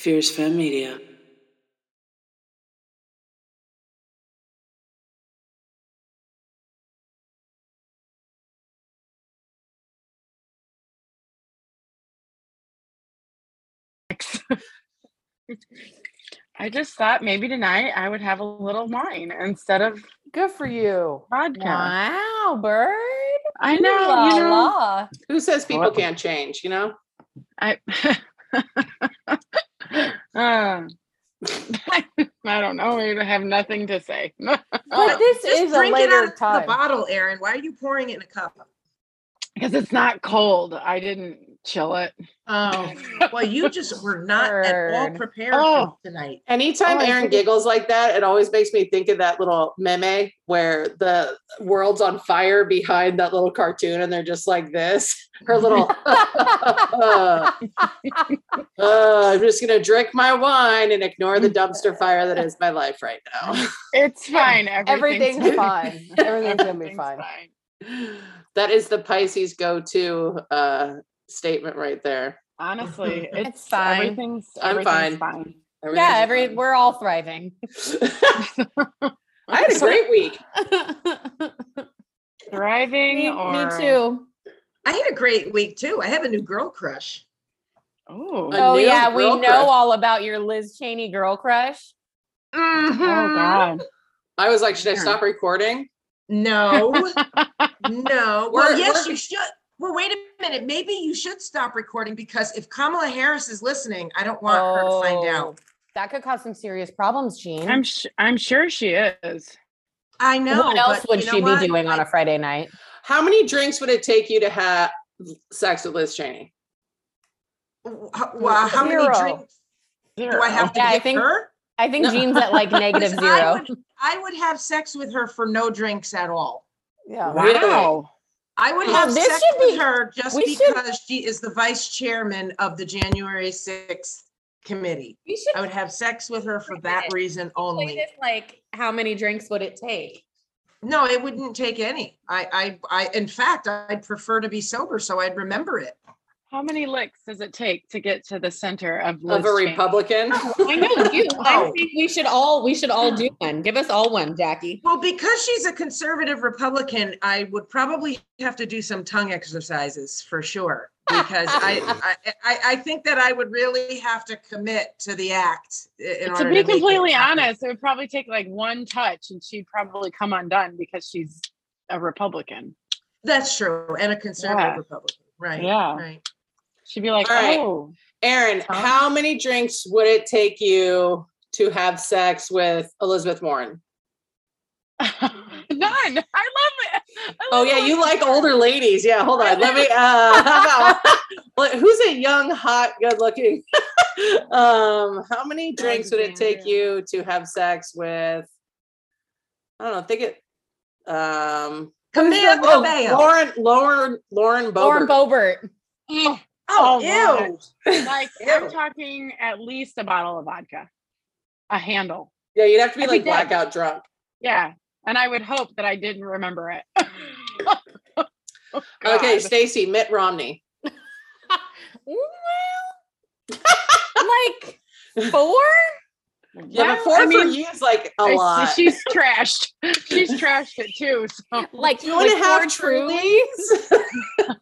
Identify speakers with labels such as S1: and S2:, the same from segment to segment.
S1: Fierce Femme Media.
S2: I just thought maybe tonight I would have a little wine instead of
S3: Good for you.
S2: vodka.
S3: Wow, bird.
S2: I know,
S3: la
S2: you know.
S3: la.
S4: Who says people
S2: Well-
S4: can't change? You know.
S2: I Uh, I don't know. I have nothing to say.
S3: But this
S5: Just
S3: is a
S5: drink it
S3: later
S5: out of
S3: time.
S5: the bottle, Erin. Why are you pouring it in a cup?
S2: Because it's not cold. I didn't chill it.
S5: Oh, well, you just were not at all prepared
S2: Oh.
S5: tonight.
S4: Anytime
S3: Oh, Erin
S4: giggles like that, it always makes me think of that little meme where the world's on fire behind that little cartoon and they're just like this. Her little, uh, uh, I'm just going to drink my wine and ignore the dumpster fire that is my life right now.
S2: It's fine.
S3: Everything's fine. Everything's gonna be
S2: Everything's
S3: fine.
S4: that is the Pisces go to uh, statement right there.
S2: Honestly, it's,
S3: It's fine.
S2: Everything's,
S4: I'm
S2: everything's
S4: fine.
S2: fine.
S3: yeah, every
S4: fine.
S3: we're all thriving.
S4: I had a great week.
S2: Thriving
S3: me,
S2: or
S3: me too.
S5: I had a great week too. I have a new girl crush.
S2: Oh,
S3: Oh yeah, we know
S4: crush.
S3: all about your Liz Cheney girl crush.
S2: oh
S5: Mhm.
S2: God.
S4: I was like, should I stop recording?
S5: No, no. Well,
S4: We're-
S5: yes,
S4: we're-
S5: you should. Well, wait a minute. Maybe you should stop recording because if Kamala Harris is listening, I don't want her to find
S3: Oh,
S5: out.
S3: That could cause some serious problems, Jean.
S2: I'm sh- I'm sure she is.
S5: I know.
S3: what else would she be
S5: what?
S3: doing on a Friday night?
S4: How many drinks would it take you to have sex with Liz Cheney?
S5: How, well, how many
S3: Zero.
S5: drinks do I have to
S3: Yeah, I
S5: give
S3: think-
S5: her?
S3: I think
S4: No.
S3: Jean's at like negative
S5: Because I
S3: zero.
S5: would, I would have sex with her for no drinks at all.
S3: Yeah.
S4: Really?
S5: I would have
S3: this
S5: sex
S3: should
S5: with
S3: be-
S5: her just
S3: we should-
S5: because she is the vice chairman of the January 6th committee.
S3: Should
S5: I would have sex with her for that reason only.
S3: this like how many drinks would it take?
S5: No, it wouldn't take any. I, I, I, in fact, I'd prefer to be sober so I'd remember it.
S2: How many licks does it take to get to the center of
S4: Of a
S2: Cheney?
S4: Republican?
S3: Oh, I know you. I
S5: Oh.
S3: think we should all we should all do one. Give us all one, Jackie.
S5: Well, because she's a conservative Republican, I would probably have to do some tongue exercises for sure. Because I, I, I, I think that I would really have to commit to the act. In
S2: to
S5: order
S2: be
S5: make it
S2: completely
S5: happen.
S2: honest, it would probably take like one touch and she'd probably come undone because she's a Republican.
S5: That's true, and a conservative
S2: Yeah.
S5: Republican, right?
S2: Yeah.
S5: Right.
S2: She'd be like,
S4: All right.
S2: oh,
S4: Erin,
S2: Tom?
S4: how many drinks would it take you to have sex with Elizabeth Warren?
S2: none. I love it. I
S4: Oh yeah, you like older ladies. Yeah, hold on. Let me uh how who's a young, hot, good looking? um, how many drinks would it take you to have sex with I don't know, think it um
S5: Camila
S4: oh,
S5: Cabello.
S4: Lauren Lauren Lauren
S3: Lauren
S4: Boebert.
S2: Oh,
S5: Oh,
S2: Oh,
S5: ew.
S2: like I'm talking at least a bottle of vodka, a handle.
S4: Yeah, you'd have to be like blackout drunk.
S2: Yeah, and I would hope that I didn't remember it. Oh,
S4: Okay, Stacey, Mitt Romney.
S3: Well, like four?
S4: Yeah,
S2: Well,
S4: but four
S2: I
S4: for
S2: mean,
S4: you is like a
S2: I-
S4: lot.
S2: She's trashed. She's trashed it too. So
S3: Like
S4: you want to have
S3: four
S4: trulies?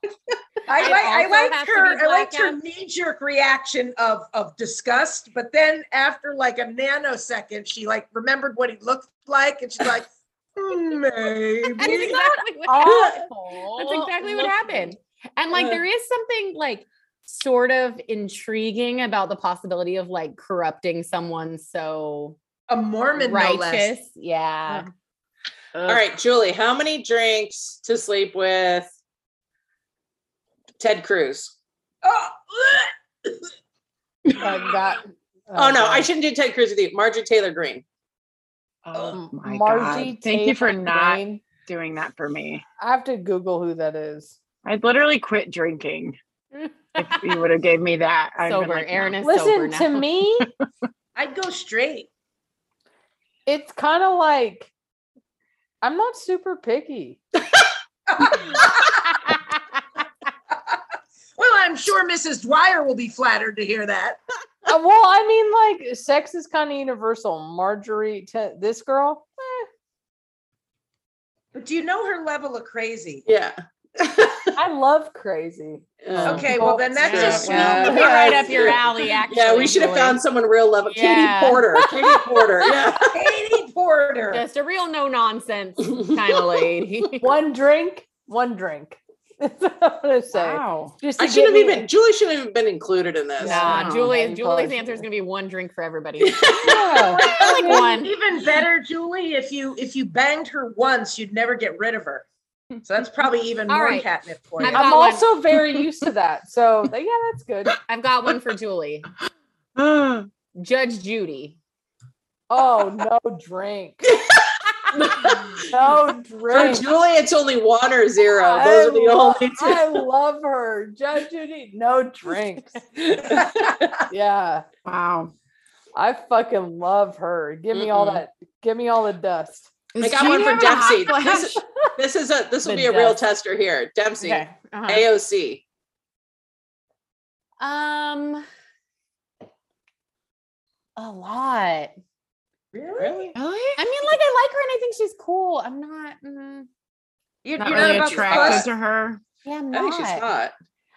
S5: I,
S3: It
S5: like, I liked her. I liked her knee jerk reaction of of disgust, but then after like a nanosecond, she like remembered what he looked like, and she's like, "Hmm,
S3: That's
S5: maybe.
S3: exactly what,
S2: awful.
S3: that's exactly what happened. And like there is something like sort of intriguing about the possibility of like corrupting someone so
S5: A Mormon, no less.
S3: righteous. Yeah.
S4: All right, Julie, how many drinks to sleep with Ted Cruz?
S5: Oh,
S3: Uh, that-
S4: Oh, no, I shouldn't do Ted Cruz with you. Marjorie Taylor Greene.
S2: Oh my
S3: Margie
S2: God. Thank you for
S3: Taylor
S2: not
S3: Greene.
S2: doing that for me.
S3: I have to Google who that is.
S2: I'd literally quit drinking if you would have gave me that. I'd been
S3: sober.
S2: like, no.
S3: Erin is sober
S6: Listen
S3: now.
S6: to me.
S5: I'd go straight.
S6: It's kind of like I'm not super picky.
S5: Well, I'm sure Mrs. Dwyer will be flattered to hear that.
S6: Uh, well, I mean, like, sex is kind of universal. Marjorie, to this girl, eh,
S5: But do you know her level of crazy?
S4: Yeah.
S6: I love crazy.
S4: Yeah.
S5: Okay, well then that
S4: Yeah,
S5: just
S4: well,
S3: Would be right up your alley, actually.
S4: Yeah, we should have found someone real level.
S3: Yeah.
S4: Katie Porter. Katie Porter. Yeah.
S5: Katie Porter.
S3: just a real no nonsense kind of lady.
S6: One drink, one drink. That's what I'm gonna say.
S2: Wow.
S6: Just
S4: I
S6: to
S4: should have
S6: get me-
S4: even Julie should have even been included in this.
S3: Nah,
S2: No,
S3: Julie. Julie's answer is gonna be one drink for everybody.
S6: Yeah.
S3: Like one.
S5: Even better, Julie, if you if you banged her once, you'd never get rid of her. So that's probably even
S3: All
S5: more
S3: right.
S5: catnip for you.
S3: I've
S6: I'm
S3: got one.
S6: also very used to that. So yeah, that's good.
S3: I've got one for Julie. Judge Judy.
S6: Oh, no drink. no drink.
S4: For
S6: drink.
S4: Julie, it's only one or zero. Those are the
S6: I lo-
S4: only
S6: I love her. Judge Judy, no drinks. Yeah.
S2: Wow.
S6: I fucking love her. Give me all
S4: Mm-mm.
S6: that. Give me all the dust.
S2: Is
S4: I got
S2: Jean
S4: one for
S2: having
S4: Dempsey. This, this is a this will be a real tester here. Dempsey,
S3: Okay. uh-huh.
S4: AOC.
S3: Um, a lot.
S5: really?
S4: Really?
S2: Really?
S3: I mean, like I like her and I think she's cool. I'm not. Mm,
S5: You're,
S2: Not
S5: you're
S2: really
S5: about the
S2: attracted to her.
S3: yeah, I'm
S4: I think she's hot.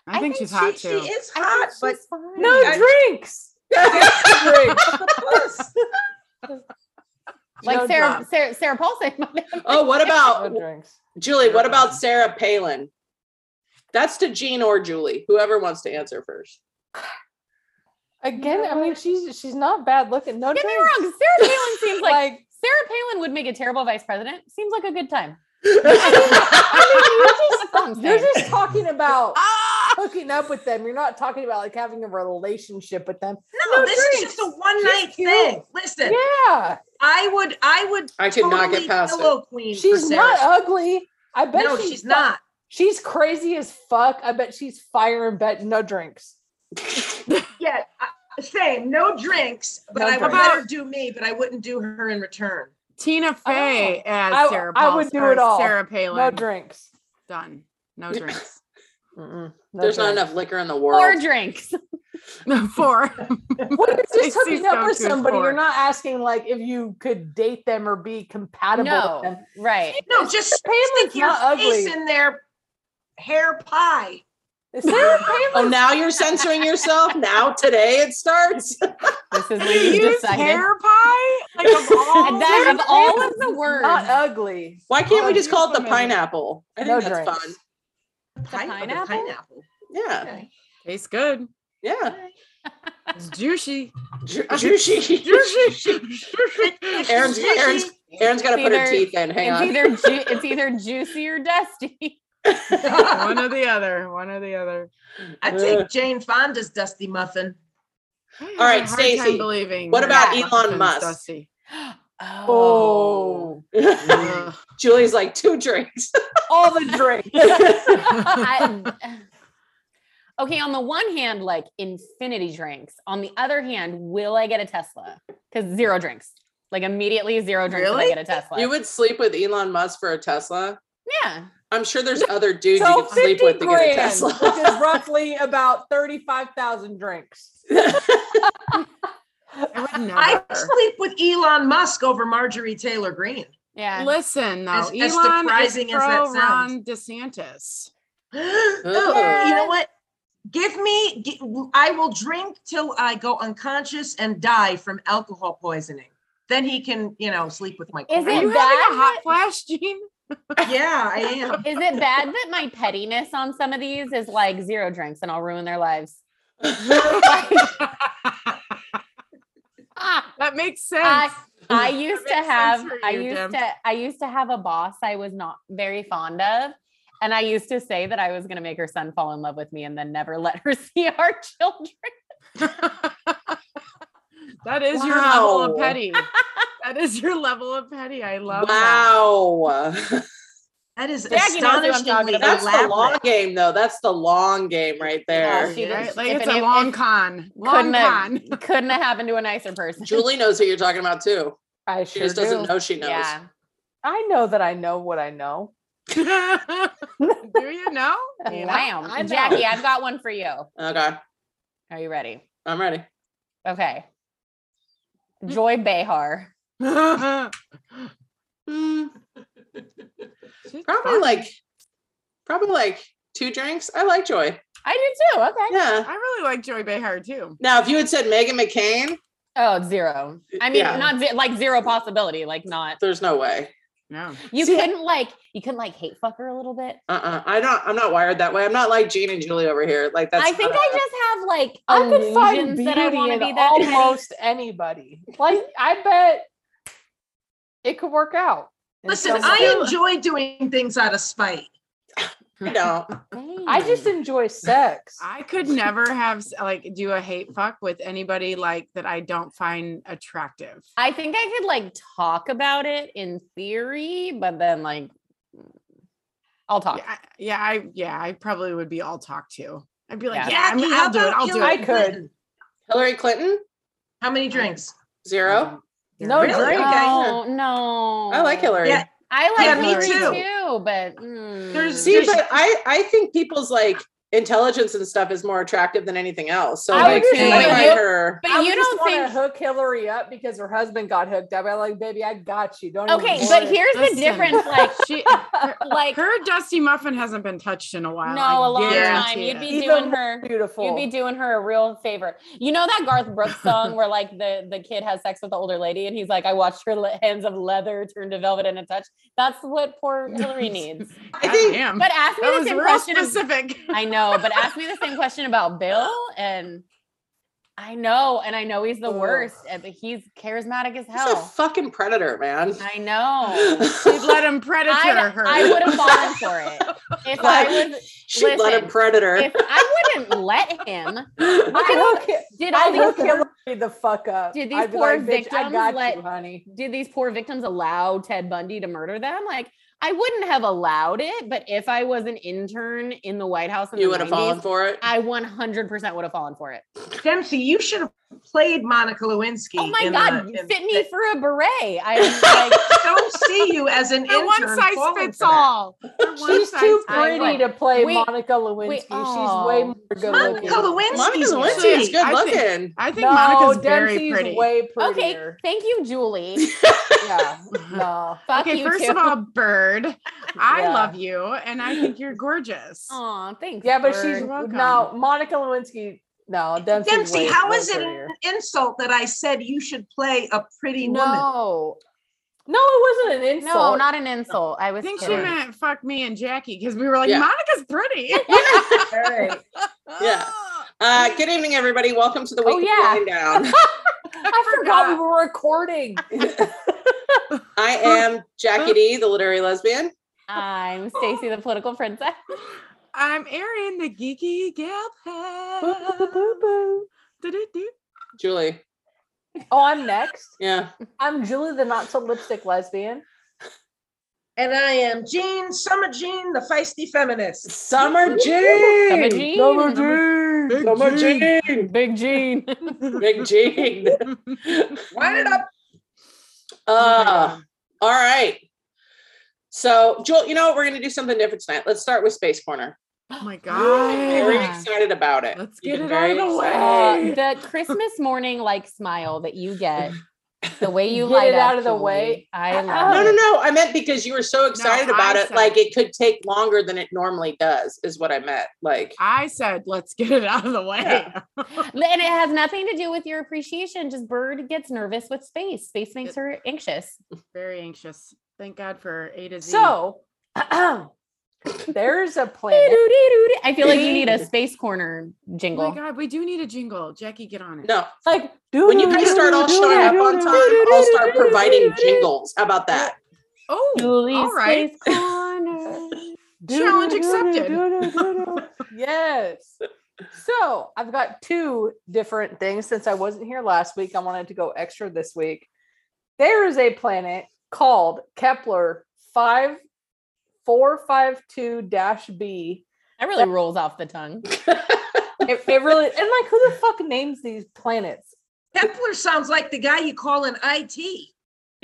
S2: I, think, she's hot
S5: she,
S2: too.
S5: She is
S3: I think
S5: hot, but
S3: she's fine.
S6: No
S5: I-
S6: drinks. drinks.
S3: like
S6: No
S3: Sarah,
S6: drinks.
S3: Sarah, Sarah Paulson.
S4: Oh, what
S6: No
S4: about
S6: drinks.
S4: Julie? What
S2: No
S4: about. Sarah Palin? That's to Jean or Julie, whoever wants to answer first.
S6: Again, I mean, she's she's not bad looking. No
S3: Get me wrong. Sarah Palin seems like,
S6: Like,
S3: Sarah Palin would make a terrible vice president. Seems like a good time.
S6: I mean, you're just,
S3: That's all I'm
S6: you're just talking about
S2: Ah!
S6: Hooking up with them. You're not talking about like having a relationship with them.
S5: no,
S6: No
S5: this is just a one night thing. Listen,
S6: Yeah,
S5: I would, I would.
S4: I could not get past it.
S5: pillow queen.
S6: she's not ugly. I bet
S5: No,
S6: she's,
S5: she's not.
S6: She's crazy as fuck. I bet she's fire and bet no drinks.
S5: Yeah, I- same. No drinks, but
S6: No
S5: I would let her do me, but I wouldn't do her in return.
S2: Tina oh. Fey as
S6: I-
S2: Sarah
S6: I would do it all.
S2: Sarah Palin.
S6: No drinks.
S2: Done. No drinks.
S6: No
S4: There's not enough liquor in the world.
S3: Four
S4: world.
S3: drinks.
S2: No, four.
S6: When you're just hooking up with
S2: go-to
S6: somebody, you're not asking like if you could date them or be compatible
S3: No,
S6: with them.
S3: right.
S5: No, just
S6: Palin's
S5: stick your face
S6: ugly.
S5: in their hair pie.
S4: Oh, now you're censoring yourself. Now today it starts.
S3: This is what
S2: You
S3: you
S2: use
S3: decided.
S2: hair pie? Like of all
S3: And that, of all of the words,
S6: Not ugly.
S4: Why can't we
S2: Oh,
S4: just call it the
S2: you're
S4: pineapple? I think
S6: No
S4: that's
S6: drinks.
S4: fun.
S5: Pine-
S3: pineapple?
S5: pineapple.
S4: Yeah,
S5: Okay.
S2: Tastes good.
S4: yeah.
S2: It's juicy.
S4: Ju- Juicy.
S2: Juicy.
S4: Erin's, Erin's, Erin's got to put her teeth in. Hang
S3: it's
S4: on.
S3: either ju- it's either juicy or dusty.
S2: one or the other. One or the other.
S5: I take Jane Fonda's dusty muffin.
S4: All right,
S2: a hard time
S4: Stacey,
S2: believing
S4: what
S2: that
S4: about
S2: Muffins
S4: Elon Musk?
S2: Dusty.
S6: Oh.
S2: oh, Ugh.
S4: Julie's like two drinks.
S6: all the drinks.
S3: I- okay, on the one hand, like infinity drinks. On the other hand, will I get a Tesla? Because zero drinks. Like immediately zero drinks. Will I get a Tesla?
S4: you would sleep with Elon Musk for a Tesla?
S3: yeah.
S4: I'm sure there's other dudes
S6: so
S4: you could sleep with to get a Tesla.
S6: which is roughly about 35,000 drinks.
S2: I would never.
S5: I sleep with Elon Musk over Marjorie Taylor Greene.
S3: Yeah.
S2: Listen, though,
S5: As- as
S2: Elon
S5: surprising
S2: is
S5: as that
S2: pro
S5: sounds.
S2: Ron DeSantis.
S5: no,
S3: Yeah.
S5: you know what? Give me, gi- I will drink till I go unconscious and die from alcohol poisoning. Then he can, you know, sleep with my.
S3: Is it
S2: you having
S3: bad
S2: a hot flash, Jean?
S5: Yeah, I am.
S3: Is it bad that my pettiness on some of these is like zero drinks and I'll ruin their lives?
S2: that makes sense.
S3: I, I used to
S2: makes sense
S3: have
S2: for
S3: I
S2: you,
S3: used
S2: Dim.
S3: to I used to have a boss I was not very fond of. And I used to say that I was gonna make her son fall in love with me and then never let her see our children.
S2: that is your level of petty. that is your level of petty. I love that.
S4: wow.
S5: That is
S3: Jackie knows who I'm talking
S5: astonishingly
S3: about.
S4: That's the long game, though. That's the long game right there.
S3: She
S2: Right? Like it's
S3: any-
S2: a long con. Long
S3: couldn't
S2: con.
S3: have, couldn't have happened to a nicer person.
S4: Julie knows who you're talking about too.
S6: I
S4: She
S6: sure
S4: just doesn't know she knows.
S3: Yeah.
S6: I know that I know what I know.
S2: Do you know? You?
S3: Wow.
S6: I know.
S3: Jackie, I've got one for you.
S4: Okay,
S3: Are you ready?
S4: I'm ready.
S3: Okay. Joy Behar.
S2: She's
S4: probably
S2: fun.
S4: like, probably like two drinks. I like Joy.
S3: I do too. Okay.
S4: Yeah.
S2: I really like Joy Behar too.
S4: Now, if you had said Meghan McCain,
S3: Oh, zero. I mean,
S4: Yeah.
S3: not ze- like zero possibility. Like not.
S4: there's no way.
S2: No.
S3: You
S4: See,
S3: couldn't like. You couldn't like hate fuck her a little bit.
S4: Uh-uh. I don't. I'm not wired that way. I'm not like Jean and Julie over here. Like that's.
S3: I think
S4: not
S3: I
S4: a-
S3: just have like
S6: I could find
S3: illusions
S6: beauty
S3: that I want to be that petty.
S6: almost anybody. Like I bet it could work out. In
S5: Listen,
S6: some
S5: I enjoy doing things out of spite.
S4: I don't.
S6: I just enjoy sex.
S2: I could never have like do a hate fuck with anybody like that I don't find attractive.
S3: I think I could like talk about it in theory, but then like I'll talk.
S2: Yeah, I- yeah, I yeah, I probably would be all talk to. I'd be like,
S3: Yeah.
S2: yeah, I'm,
S5: Jackie, how
S2: I'll do it. I'll do
S5: Hillary
S6: I could.
S4: Hillary Clinton
S5: How many drinks?
S4: zero.
S6: Um, No
S5: Really?
S6: drink.
S3: Oh no.
S4: I like Hillary.
S5: Yeah.
S3: I like
S5: Yeah, me too.
S3: too, but mm,
S5: There's-
S4: See,
S5: There's-
S4: but I I think people's like intelligence and stuff is more attractive than anything else. So
S3: I
S4: like,
S3: would too, but you-
S4: her.
S3: but
S6: I
S3: you
S6: would
S3: don't
S6: wanna
S3: think
S6: hook Hillary up because her husband got hooked up. I'm like, baby, I got you. Don't even
S3: Okay,
S6: worry."
S3: but here's
S2: Listen.
S3: the difference. Like
S2: She
S3: like
S2: her dusty muffin hasn't been touched in a while.
S3: no,
S2: I
S3: a long
S2: guarantee
S3: time. You'd be
S6: Even
S3: doing her
S6: beautiful.
S3: You'd be doing her a real favor. You know that Garth Brooks song where like the the kid has sex with the older lady and he's like, I watched her le- hands of leather turn to velvet in a touch. That's what poor Hillary needs.
S4: I think
S3: But ask me
S2: that
S3: the
S2: was
S3: same question. of-
S2: specific.
S3: I know, but ask me the same question about Bill and I know, and I know he's the
S6: Ugh.
S3: worst, but he's charismatic as
S4: he's a
S3: hell.
S4: fucking predator, man.
S3: I know.
S2: She'd let him predator
S3: I,
S2: her.
S3: I would have fallen for it if I was.
S4: She let him predator.
S3: If I wouldn't let him, look
S6: I
S3: at all. Did
S6: I
S3: all
S6: hook
S3: these poor
S6: Hillary the fuck up.
S3: Did these
S6: I'd
S3: poor
S6: like,
S3: victims
S6: got
S3: let-
S6: you, honey.
S3: did these poor victims allow Ted Bundy to murder them? Like, I wouldn't have allowed it, but if I was an intern in the White House in
S4: you
S3: the
S4: would have fallen for it.
S3: I 100% would have fallen for it.
S5: Dempsey, you should have played Monica Lewinsky.
S3: Oh my
S5: in
S3: God,
S5: the- in-
S3: fit me for a beret. I like,
S5: don't see you as an
S2: The
S5: intern.
S2: one size fits all.
S6: She's too pretty
S3: know.
S6: to play
S3: Wait,
S6: Monica Lewinsky.
S3: wait,
S6: She's
S3: oh.
S6: way more good looking.
S5: Monica Lewinsky.
S4: Monica Lewinsky is good
S2: I think-
S4: looking.
S2: I think
S6: no,
S2: Monica's very pretty.
S6: way
S3: okay, thank you, Julie.
S6: Yeah, no.
S3: Fuck
S2: okay,
S3: you
S2: first
S3: too.
S2: of all, Bird, I
S6: Yeah.
S2: love you and I think you're gorgeous.
S3: Aw, thanks.
S6: Yeah, but
S3: Bird.
S6: she's
S2: You're
S6: no Monica Lewinsky. No, Dempsey's
S5: Dempsey,
S6: way,
S5: how
S6: way
S5: is it an insult that I said you should play a pretty woman?
S6: No, no, it wasn't an insult.
S3: no, not an insult. I was.
S2: I
S3: was
S2: think she meant fuck me and Jackie because we were like,
S4: Yeah.
S2: Monica's pretty.
S6: All right.
S4: Yeah. Uh, good evening, everybody. Welcome to the week.
S3: Oh, yeah.
S4: of Going Down.
S6: I forgot we were recording.
S4: I am Jackie D, the literary lesbian.
S3: I'm Stacey, the political princess.
S2: I'm Erin, the geeky gal pal.
S4: Julie.
S6: Oh, I'm next.
S4: Yeah.
S6: I'm Julie, the not so lipstick lesbian.
S5: And I am Jean, Summer Jean, the feisty feminist.
S4: Summer Jean.
S3: Summer Jean.
S6: Summer Jean.
S2: Big
S4: Summer
S2: Jean.
S4: Jean.
S3: Big Jean.
S4: Big Jean.
S5: Wind it up.
S4: Uh,
S2: God.
S4: all right. So, Joel, you know what? We're going to do something different tonight. Let's start with Space Corner.
S2: Oh my god!
S4: I'm very
S2: god.
S4: excited about it.
S2: Let's
S4: You're
S2: get it out of the way.
S4: excited.
S3: Uh, the Christmas morning like smile that you get, the way you
S6: Get
S3: light
S6: it out of the way.
S3: I
S6: No,
S3: love
S4: No,
S3: it.
S4: no, no. I meant because you were so excited about
S2: I
S4: it.
S2: said-
S4: Like it could take longer than it normally does, is what I meant. Like,
S2: I said, let's get it out of the way.
S4: Yeah.
S3: And it has nothing to do with your appreciation. Just Bird gets nervous with space. Space makes her anxious.
S2: Very anxious. Thank God for A to Z.
S6: So, there's a planet.
S3: I feel like you need a space corner jingle.
S2: oh my God, we do need a jingle. Jackie, get on it.
S4: no.
S6: Like,
S4: When you guys start all showing up on time, I'll start providing jingles. How about that?
S2: Oh,
S3: Julie's
S2: all right.
S3: space corner.
S2: Challenge accepted.
S6: yes. So I've got two different things since I wasn't here last week. I wanted to go extra this week. There is a planet called Kepler 5452 B.
S3: That really rolls off the tongue.
S6: It, it really, and like, who the fuck names these planets?
S5: Kepler sounds like the guy you call in IT.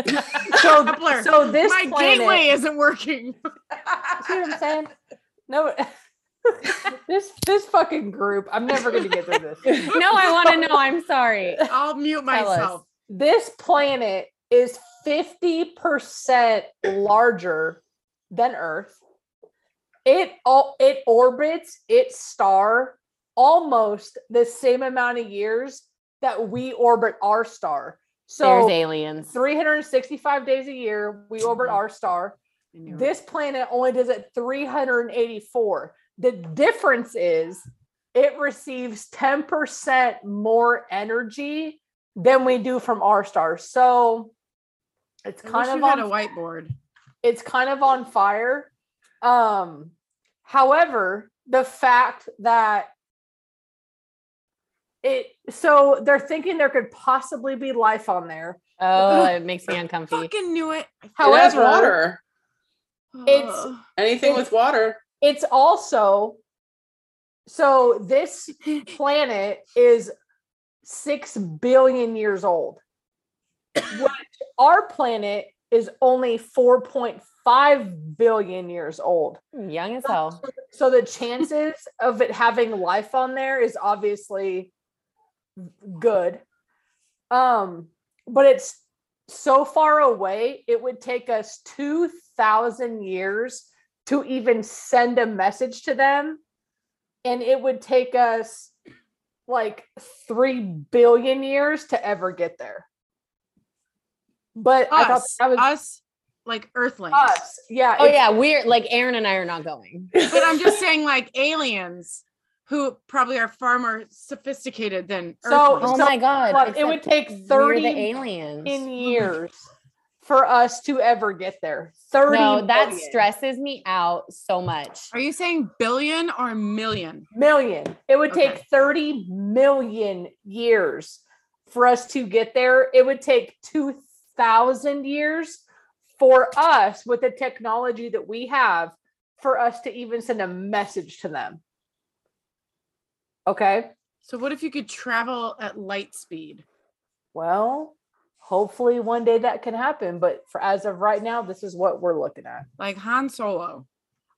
S6: So,
S2: Kepler,
S6: so this
S2: My
S6: planet,
S2: gateway isn't working.
S6: See what I'm saying? No, this this fucking group. I'm never gonna get through this.
S3: no, I want to know. I'm sorry.
S2: I'll mute
S3: Tell us.
S2: myself.
S6: This planet is 50% larger than Earth. It all it orbits its star almost the same amount of years that we orbit our star. So There's
S3: aliens.
S6: 365 days a year we orbit mm-hmm. our star.
S2: I knew it.
S6: This planet only does it 384. The difference is it receives 10% more energy than we do from our star. So it's
S2: I
S6: kind of on
S2: a whiteboard.
S6: it's kind of on fire. Um however, the fact that it so they're thinking there could possibly be life on there.
S3: Oh, it makes me uncomfortable.
S2: Fucking knew it.
S4: It has water.
S6: It's-
S4: Anything
S6: it's-
S4: with water.
S6: it's also so this planet is 6 billion years old which our planet is only 4.5 billion years old.
S3: Young as hell.
S6: so the chances of it having life on there is obviously good. Um but it's so far away it would take us 2000 years to even send a message to them. And it would take us like 3 billion years to ever get there but i thought
S2: Us,
S6: that was
S2: us, like Earthlings.
S6: us yeah
S3: Oh yeah, we're like Erin and I are not going.
S2: But I'm just saying, like aliens, who probably are far more sophisticated than
S6: So-
S2: Earthlings.
S3: Oh
S6: So,
S3: my god.
S6: but it would take 30
S3: the aliens.
S6: in years for us to ever get there. 30
S3: No, that
S6: billion.
S3: stresses me out so much.
S2: Are you saying billion or million?
S6: million. It would
S2: Okay.
S6: take 30 million years for us to get there. It would take 2000 years for us with the technology that we have for us to even send a message to them. Okay?
S2: So what if you could travel at light speed?
S6: Well, hopefully one day that can happen, but for as of right now this is what we're looking at.
S2: Like Han Solo.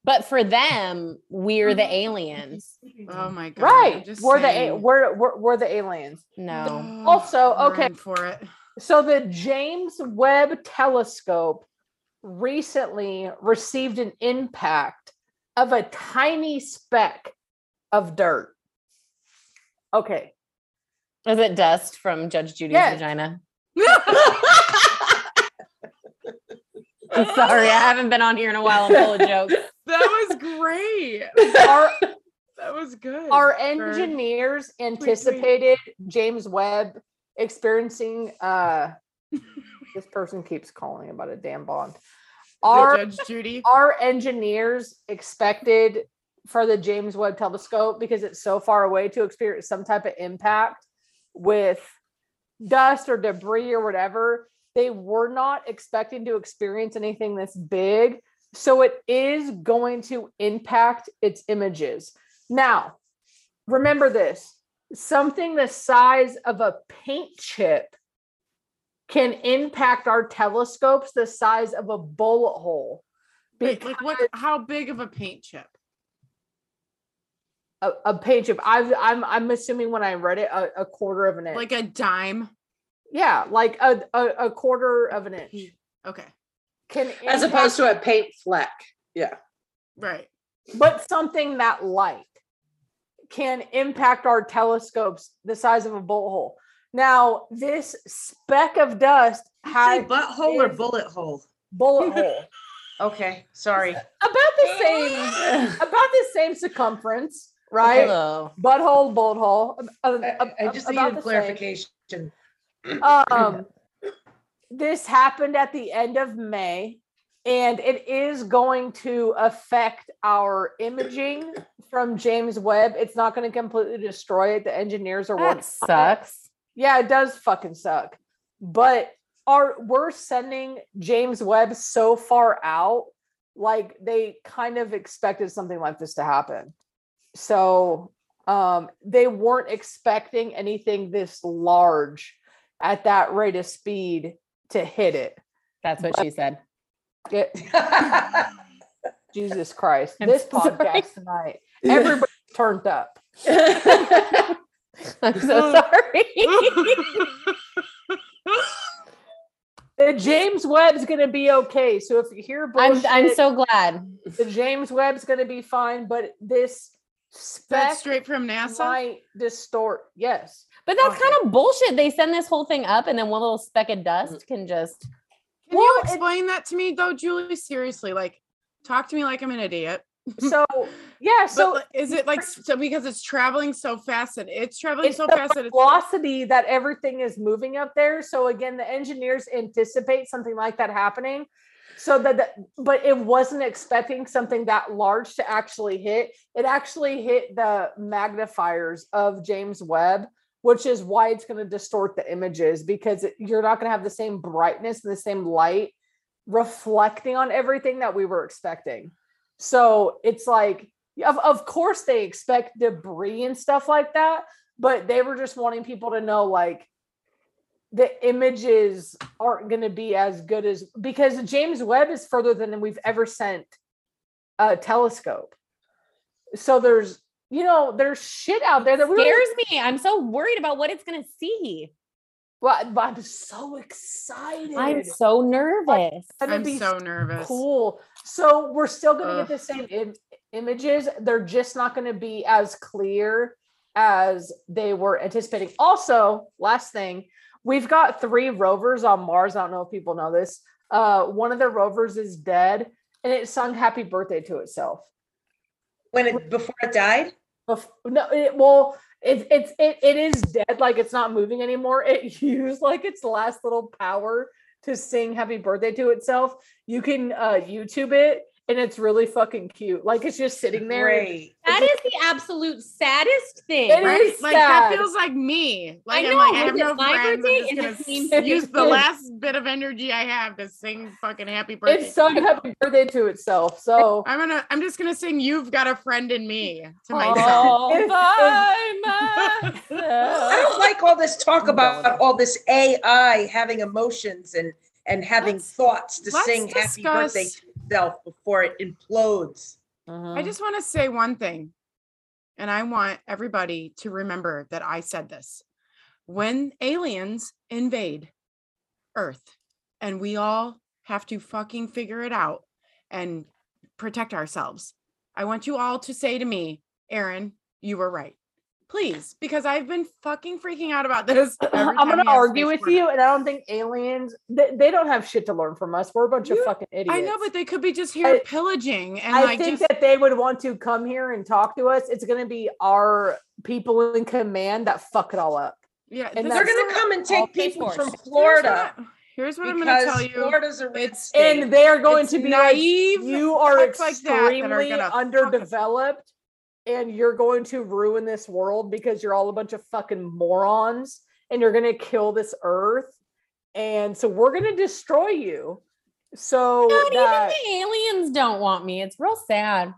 S3: But for them, we're the aliens.
S2: Oh my god.
S6: Right.
S2: just
S6: We're the a-
S2: saying.
S6: we're, we're we're the aliens.
S3: No.
S6: Also, okay.
S2: for it.
S6: So the James Webb Telescope recently received an impact of a tiny speck of dirt. Okay.
S3: Is it dust from Judge Judy's
S6: Yes.
S3: vagina? I'm sorry, I haven't been on here in a while. I'm full of jokes.
S2: That was great.
S6: Our
S2: That was good.
S6: our engineers anticipated James Webb experiencing uh this person keeps calling about a damn bond. Our
S2: Judge Judy.
S6: our engineers expected for the James Webb telescope because it's so far away to experience some type of impact with dust or debris or whatever. They were not expecting to experience anything this big. So it is going to impact its images. Now, remember this something the size of a paint chip can impact our telescopes the size of a bullet hole.
S2: Wait, like what? How big of a paint chip?
S6: a, a paint chip. I've, I'm I'm assuming when I read it, a, a quarter of an inch.
S2: Like a dime?
S6: yeah, like a, a, a quarter of an inch.
S2: Okay,
S6: Can
S4: As opposed to a paint fleck. Yeah.
S2: right.
S6: but something that light can impact our telescopes the size of a bullet hole. Now, this speck of dust
S5: Say
S6: has
S5: butthole or bullet hole?
S6: bullet hole
S5: Okay, sorry.
S6: about the same about the same circumference, right?
S3: Hello.
S6: Butthole, bullet hole. uh,
S5: I, I just needed
S6: the same.
S5: clarification.
S6: um this happened at the end of may and it is going to affect our imaging from james webb it's not going to completely destroy it the engineers are working
S3: That
S6: it.
S3: sucks.
S6: yeah it does fucking suck but are we're sending james webb so far out like they kind of expected something like this to happen so um they weren't expecting anything this large at that rate of speed to hit it
S3: That's what she said.
S6: Get, Jesus Christ.
S3: I'm
S6: this
S3: sorry.
S6: podcast tonight, everybody turned up.
S3: I'm so sorry.
S6: The James Webb's gonna be okay. So if you hear
S3: I'm I'm so glad.
S6: the James Webb's gonna be fine, but this
S2: That's
S6: spec
S2: straight from NASA.
S6: might distort. Yes.
S3: But that's
S2: Okay.
S3: kind of bullshit. They send this whole thing up, and then one little speck of dust mm. can just.
S2: Can
S6: Well,
S2: you explain that to me though, Julie? Seriously, like, talk to me like I'm an idiot.
S6: So yeah,
S2: So is it like so because it's traveling so fast and it's traveling
S6: it's
S2: so fast that it's
S6: velocity that everything is moving up there. So again, the engineers anticipate something like that happening. So that, the- but it wasn't expecting something that large to actually hit. It actually hit the magnifiers of James Webb, which is why it's going to distort the images because you're not going to have the same brightness and the same light reflecting on everything that we were expecting. So it's like, of, of course, they expect debris and stuff like that, but they were just wanting people to know like the images aren't going to be as good as because James Webb is further than we've ever sent a telescope. So there's, you know, there's shit out there that we don't
S3: scares me. I'm so worried about what it's gonna see.
S6: But, but I'm so excited.
S3: I'm so nervous.
S6: Gonna
S2: I'm
S6: be
S2: so nervous.
S6: cool. So we're still going to
S2: Ugh.
S6: get the same Im- images. They're just not going to be as clear as they were anticipating. Also, last thing, we've got three rovers on Mars. I don't know if people know this. Uh, one of the rovers is dead, and it sung "Happy Birthday" to itself.
S5: When it, before it died?
S6: No, it, well, it, it's it, it is dead, like it's not moving anymore. It used like its last little power to sing happy birthday to itself. You can uh YouTube it and it's really fucking cute. Like it's just sitting there.
S5: Great.
S3: That is the absolute saddest thing.
S6: It
S2: Right?
S6: is
S2: Like that
S6: sad.
S2: feels like me. Like
S3: I
S2: I'm like
S3: know,
S2: I have no
S3: my
S2: friends.
S3: birthday?
S2: I'm just gonna use the last bit of energy I have to sing fucking happy birthday.
S6: It sung happy birthday to itself. So
S2: I'm gonna I'm just gonna sing You've Got a Friend in Me to myself.
S3: All
S6: If-
S5: I don't like all this talk
S6: I'm done with
S5: about all this AI having emotions and and having
S2: Let's-
S5: thoughts to
S2: let's
S5: sing happy birthday to itself before it implodes.
S2: I mm-hmm. just want to say one thing, and I want everybody to remember that I said this. When aliens invade Earth and we all have to fucking figure it out and protect ourselves, I want you all to say to me, Erin, you were right. Please, because I've been fucking freaking out about this.
S6: I'm gonna argue with
S2: work.
S6: you, and I don't think aliens they, they don't have shit to learn from us. We're a bunch
S2: You-
S6: of fucking idiots.
S2: I know, but they could be just here
S6: I-
S2: pillaging and
S6: I
S2: like
S6: think
S2: just
S6: that they would want to come here and talk to us. It's gonna be our people in command that fuck it all up.
S2: yeah.
S6: and
S5: They're gonna come and take people from Florida
S2: Here's what I'm gonna tell you.
S5: Florida's a red state.
S6: And they're going
S2: It's
S6: to be like,
S2: naive
S6: you are
S2: fucks like that that are
S6: extremely
S2: gonna fuck us up."
S6: underdeveloped and you're going to ruin this world because you're all a bunch of fucking morons and you're going to kill this earth and so we're going to destroy you so
S3: Not
S6: that,
S3: even the aliens don't want me. It's real sad.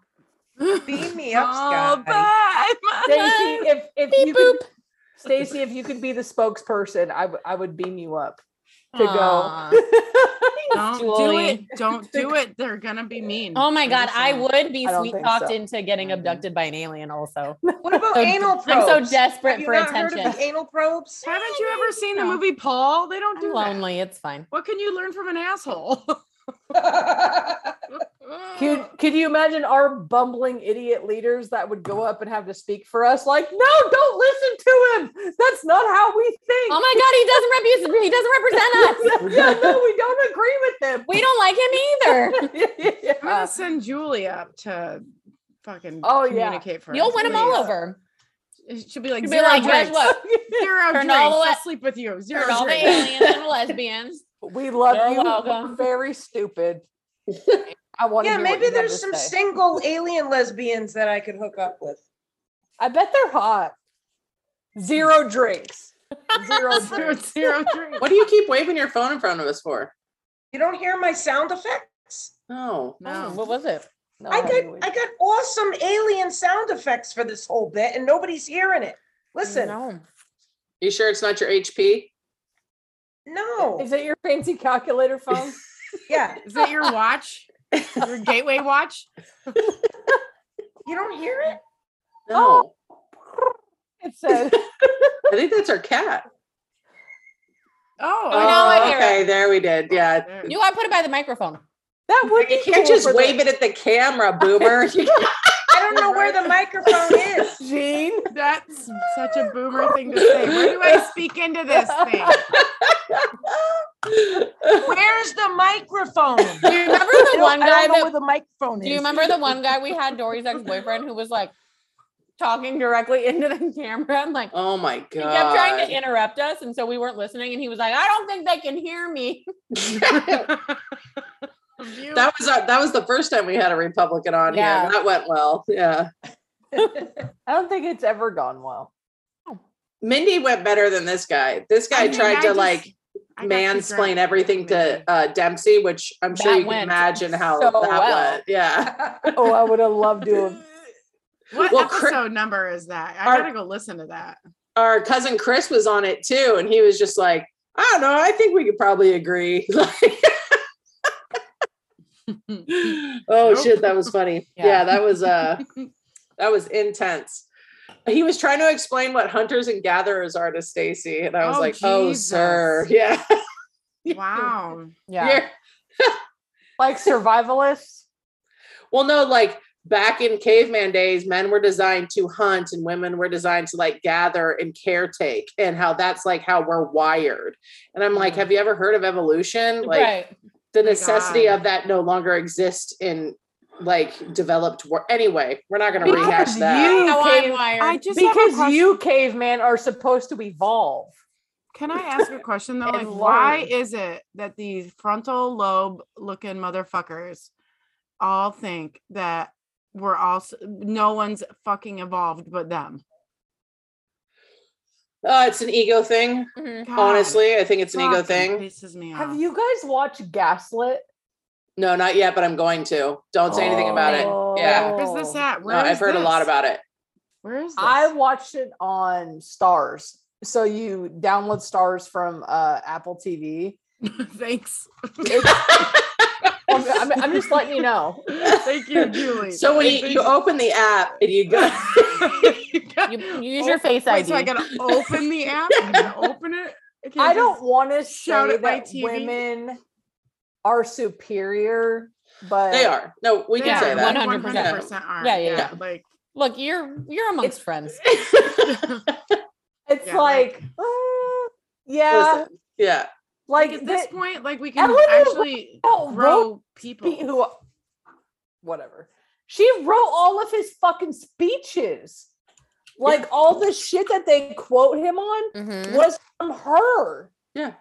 S5: Beam me up,
S2: Oh,
S5: Scotty.
S2: bye, my-
S6: Stacey, if if
S3: Beep
S6: you could Stacey if you could be the spokesperson I would I would beam you up to
S3: Aw.
S6: go
S2: Don't do it. Don't do it. They're gonna be mean.
S3: Oh my god, I would be
S6: I
S3: sweet talked
S6: so.
S3: into getting abducted by an alien also.
S5: What about
S3: So-
S5: anal probes?
S3: I'm so desperate
S5: Have you
S3: for
S5: not heard
S3: attention.
S5: of the anal probes?
S2: Haven't you ever seen the movie Paul? They don't
S3: I'm
S2: do that.
S3: lonely. It's fine.
S2: What can you learn from an asshole?
S6: Could could you imagine our bumbling idiot leaders that would go up and have to speak for us? Like, no, don't listen to him. That's not how we think.
S3: Oh my god, he doesn't rep- he doesn't represent us.
S6: yeah, no, we don't agree with him.
S3: We don't like him either.
S6: Yeah.
S2: I'm gonna send Julie up to fucking
S6: Oh, yeah.
S2: communicate for
S3: You'll
S2: us,
S3: win them all over.
S2: It should be like
S3: You'll be
S2: zero
S3: like,
S2: drinks.
S3: what?
S2: Zero
S3: Turn
S2: drinks.
S3: all
S2: I'll
S3: way-
S2: sleep with you. Zero
S3: Turn all the aliens and the lesbians.
S6: we love
S3: You're
S6: you. We're
S3: welcome.
S6: very stupid. I want
S5: yeah,
S6: to
S5: maybe there's some single alien lesbians that I could hook up with.
S6: I bet they're hot. Zero drinks. Zero
S2: Zero,
S6: drinks.
S2: zero drinks.
S4: What do you keep waving your phone in front of us for?
S5: You don't hear my sound effects?
S4: No.
S3: Oh, oh
S2: No.
S3: what was it?
S6: No,
S5: I got? I got awesome alien sound effects for this whole bit, and nobody's hearing it. Listen,
S3: No.
S4: You sure it's not your HP?
S5: no,
S6: Is it your fancy calculator phone?
S5: Yeah,
S2: Is that your watch? Your gateway watch?
S5: you don't hear it?
S4: No, oh.
S6: It says.
S4: I think that's our cat.
S2: Oh,
S3: Oh, now I
S4: Oh,
S3: hear
S4: okay, there we did. Yeah.
S3: You gotta put it by the microphone.
S6: That would
S4: You
S6: be
S4: can't
S6: cool
S4: just
S6: for the-
S4: wave it at the camera, boomer.
S5: I don't know where the microphone is.
S6: Jean.
S2: That's such a boomer thing to say. Where do I speak into this thing?
S5: Where's the microphone?
S3: Do you remember the one guy
S5: don't
S3: that
S5: where the microphone is.
S3: Do you remember the one guy we had, Dory's ex-boyfriend, who was like talking directly into the camera and like
S4: oh my god,
S3: he
S4: god.
S3: kept trying to interrupt us, and so we weren't listening. And he was like, "I don't think they can hear me."
S2: You-
S4: that was our, that was the first time we had a Republican on
S3: Yeah.
S4: here. That went well. Yeah.
S6: I don't think it's ever gone well.
S4: Mindy went better than this guy. This guy
S2: I mean,
S4: tried
S2: I
S4: to
S2: just-
S4: like
S2: I got
S4: mansplain everything to uh, Dempsey, which I'm sure
S3: That
S4: you can imagine how
S3: so
S4: that
S3: well.
S4: went. Yeah.
S6: Oh, I would have loved to have.
S2: What
S4: Well, Chris-
S2: episode number is that? I
S4: Our-
S2: gotta go listen to that.
S4: Our cousin Chris was on it too, and he was just like, I don't know, I think we could probably agree. Like, oh shit, that was funny.
S3: Yeah.
S4: yeah, that was uh that was intense. He was trying to explain what hunters and gatherers are to Stacey, and I was
S2: Oh,
S4: like, "Oh, sir, yeah,
S2: Wow.
S6: Yeah. Like survivalists.
S4: Well, no, like back in caveman days, men were designed to hunt and women were designed to like gather and caretake, and how that's like how we're wired. And I'm like,
S2: Mhm.
S4: have you ever heard of evolution? Like
S3: right.
S4: The
S2: oh
S4: necessity
S2: God.
S4: of that no longer exists in like developed world. Anyway, we're not going to rehash that.
S6: you-
S3: How I'm
S6: cave-
S3: wired.
S2: I just
S6: Because you caveman are supposed to evolve.
S2: Can I ask a question though? Like, why is it that these frontal lobe looking motherfuckers all think that we're all no one's fucking evolved but them?
S4: Uh, it's an ego thing.
S3: Mhm.
S4: Honestly, I think it's an ego thing.
S2: Pisses me off.
S6: Have you guys watched Gaslit?
S4: No, not yet, but I'm going to. Don't say anything about it. Yeah.
S2: Where's this at?
S4: No,
S2: Where
S4: I've
S2: is
S4: heard a lot about it.
S2: Where is this?
S6: I watched it on Starz. So you download Starz from uh, Apple TV.
S2: Thanks.
S6: I'm, I'm- I'm just letting you know.
S2: Thank you, Julie.
S4: So when you, you open the app and you go,
S3: You, you use your face
S2: Wait,
S3: ID.
S2: so I gotta open the app? I gotta open it? can't
S6: I don't want to
S2: shout
S6: say
S2: at my
S6: that
S2: TV.
S6: women are superior, but
S4: they are. No, we can say that.
S3: 100%.
S2: 100% are.
S3: Yeah, yeah, yeah.
S2: Like,
S3: Look, you're you're amongst
S6: It's-
S3: friends.
S6: it's
S2: Yeah,
S6: like, uh, yeah,
S4: Listen, yeah.
S6: Like
S2: at this
S6: the-
S2: point, like we can actually
S6: Roosevelt
S2: grow people.
S6: who, whatever. She wrote all of his fucking speeches. Like all the shit that they quote him on
S3: Mhm.
S6: was from her.
S4: Yeah.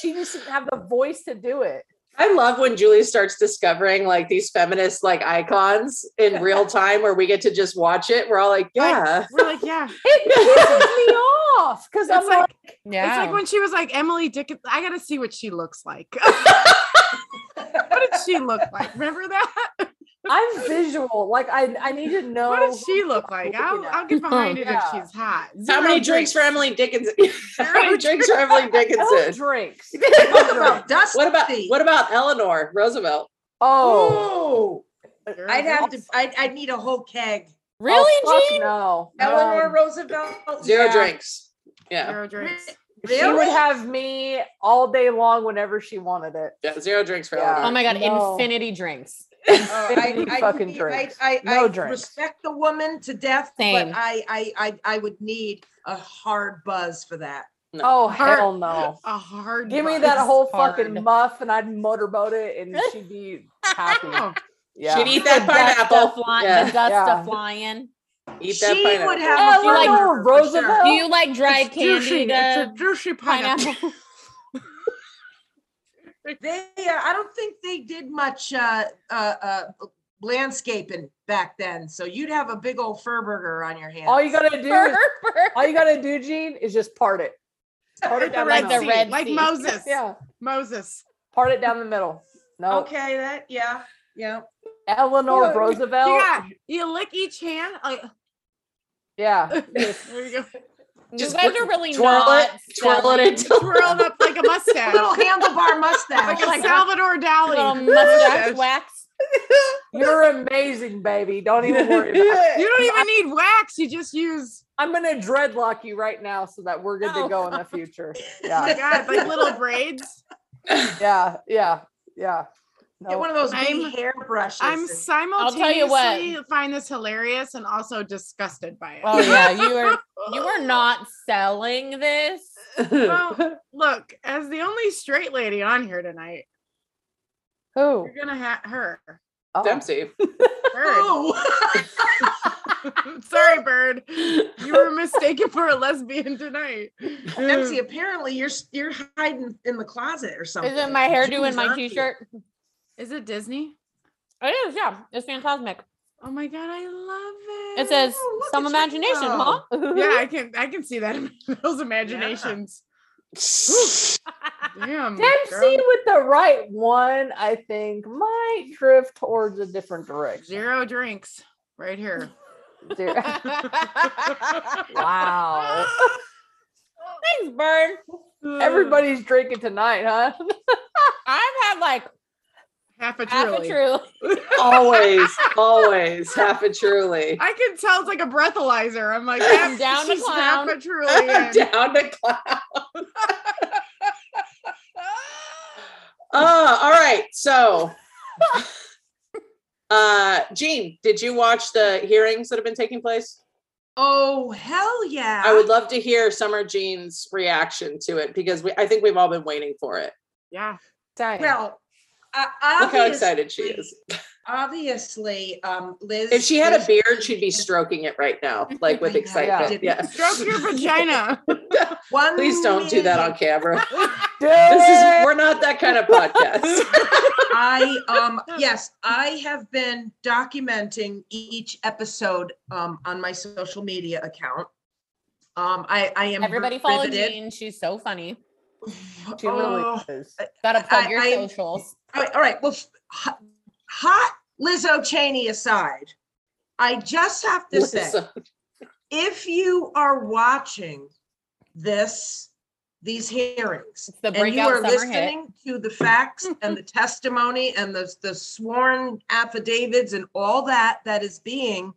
S6: She just didn't have the voice to do it.
S4: I love when Julie starts discovering like these feminist like icons in real time where we get to just watch it. We're all like, yeah.
S2: We're like, yeah.
S6: It pisses me off because I'm
S2: It's like,
S6: like,
S3: Yeah.
S2: it's like when she was like Emily Dickens. I gotta see what she looks like. what did she look like? Remember that?
S6: I'm visual. Like I, I need to know.
S2: what does she look like? I'll. I'll get behind it
S6: Yeah.
S2: if she's hot.
S4: How many drinks for Emily Dickinson? How many drinks for Emily
S6: No
S4: Dickinson?
S6: drinks.
S5: What about Dusty?
S4: What about what about Eleanor Roosevelt?
S6: Oh,
S5: I'd have to. I'd, I'd need a whole keg.
S3: really,
S6: oh, fuck
S3: Jean?
S6: No,
S5: Eleanor
S6: Um,
S5: Roosevelt.
S4: Zero
S5: yeah.
S4: drinks. Yeah.
S2: Zero drinks.
S6: She would have me all day long whenever she wanted it.
S4: Yeah. Zero drinks for
S6: Yeah.
S4: Eleanor.
S3: Oh my god,
S6: No.
S3: infinity drinks.
S5: Oh, I, I,
S6: fucking
S5: need-
S6: drinks.
S5: I, I,
S6: No
S5: I
S6: drinks.
S5: respect the woman to death,
S3: Same.
S5: but I, I, I, I would need a hard buzz for that.
S6: Oh
S2: Hard-
S6: hell no!
S2: A hard.
S6: Give me that whole
S3: hard.
S6: fucking muff, and I'd motorboat it, and she'd be happy.
S2: Oh,
S6: Yeah.
S4: She'd eat that
S3: The
S4: pineapple.
S3: of fly-
S4: Yeah.
S3: The dust
S6: Yeah.
S3: of flying.
S4: Eat that
S5: she
S4: pineapple.
S5: would have a
S3: You like
S5: hamburger for
S6: Roosevelt?
S3: Do you like dried
S2: it's juicy.
S3: candy?
S2: It's a
S3: The
S2: juicy pineapple.
S3: pineapple.
S5: They, uh, I don't think they did much uh, uh, uh, landscaping back then, so you'd have a big old fur burger on your hands.
S6: All you gotta do, is, all you gotta do, Jean, is just part it. Part it
S2: Like the
S6: down
S2: Red
S3: the
S6: the middle.
S2: Sea,
S3: Red
S2: like
S3: Sea.
S2: Moses.
S6: Yeah,
S2: Moses.
S6: part it down the middle. No,
S5: Okay, that yeah, yeah.
S6: Eleanor
S2: Yeah,
S6: Roosevelt.
S2: You got you lick each hand. Like,
S6: Yeah,
S2: there you go.
S3: You
S4: Just
S3: guys
S4: put-
S3: are really
S4: twirl
S3: not
S4: it, twirl it
S3: selling-
S4: until
S2: Twirled up like a
S5: A
S2: mustache.
S5: little handlebar mustache.
S2: like
S3: Oh my
S2: a
S3: God.
S2: Salvador Dali.
S3: Mustache wax.
S6: You're amazing, baby. Don't even worry about it.
S2: You don't even need wax. You just use
S6: I'm gonna dreadlock you right now so that we're good
S3: Oh.
S6: to go in the oh. future.
S2: oh
S6: Yeah,
S2: god, like little braids.
S6: yeah, yeah, yeah.
S5: Get one of those big
S2: I'm-
S5: hair brushes.
S2: I'm
S5: and-
S2: simultaneously
S3: tell you what.
S2: find this hilarious and also disgusted by it.
S3: Oh yeah, you are you are not selling this.
S2: Well, look, as the only straight lady on here tonight,
S6: Who?
S2: you're gonna have her.
S6: Oh.
S4: Dempsey.
S2: Bird.
S5: Oh.
S2: Sorry, Bird. You were mistaken for a lesbian tonight.
S5: Dempsey, apparently you're you're hiding in the closet or something.
S3: Isn't my hairdo in
S5: Jeans
S3: my
S5: on you.
S2: Is it Disney?
S3: It is, yeah. It's fantastic.
S2: Oh my god, I love it.
S3: It says
S5: Oh,
S3: some imagination, huh?
S2: Yeah, I can I can see that in those imaginations. Damn.
S6: Dempsey
S2: girl.
S6: with the right one, I think, might drift towards a different direction.
S2: Zero drinks right here.
S6: Zero. wow.
S3: Thanks, Bird.
S6: Everybody's drinking tonight, huh?
S3: I've had like
S2: half a
S3: half
S2: truly.
S3: a true.
S4: always, always, half a truly.
S2: I can tell it's like a breathalyzer. I'm like, half,
S3: Down to
S2: she's half a truly. in.
S4: Down to clown. Uh, all right. So, uh, Jean, did you watch the hearings that have been taking place?
S5: Oh hell yeah!
S4: I would love to hear Summer Jean's reaction to it because we, I think we've all been waiting for it.
S2: yeah.
S6: Dang.
S5: Well, uh,
S4: Look how excited she is.
S5: Obviously, um, Liz.
S4: If she had a beard, she'd be stroking it right now, like with
S5: know.
S4: excitement.
S5: Yeah.
S4: Yeah.
S2: Stroke your vagina.
S5: One
S4: Please don't do that on camera. This is we're not that kind of podcast.
S5: I um yes, I have been documenting each episode um on my social media account. Um, I I am
S3: Everybody follow
S5: riveted.
S3: Jean. She's so funny.
S6: She really is.
S3: Gotta plug
S5: I-
S3: your
S5: I-
S3: socials.
S5: all right, all right. Well, hot, hot Lizzo Cheney aside, I just have to say, if you are watching this, these hearings,
S3: It's the
S5: and you are
S3: summer hit.
S5: listening to the facts and the testimony and the, the sworn affidavits and all that that is being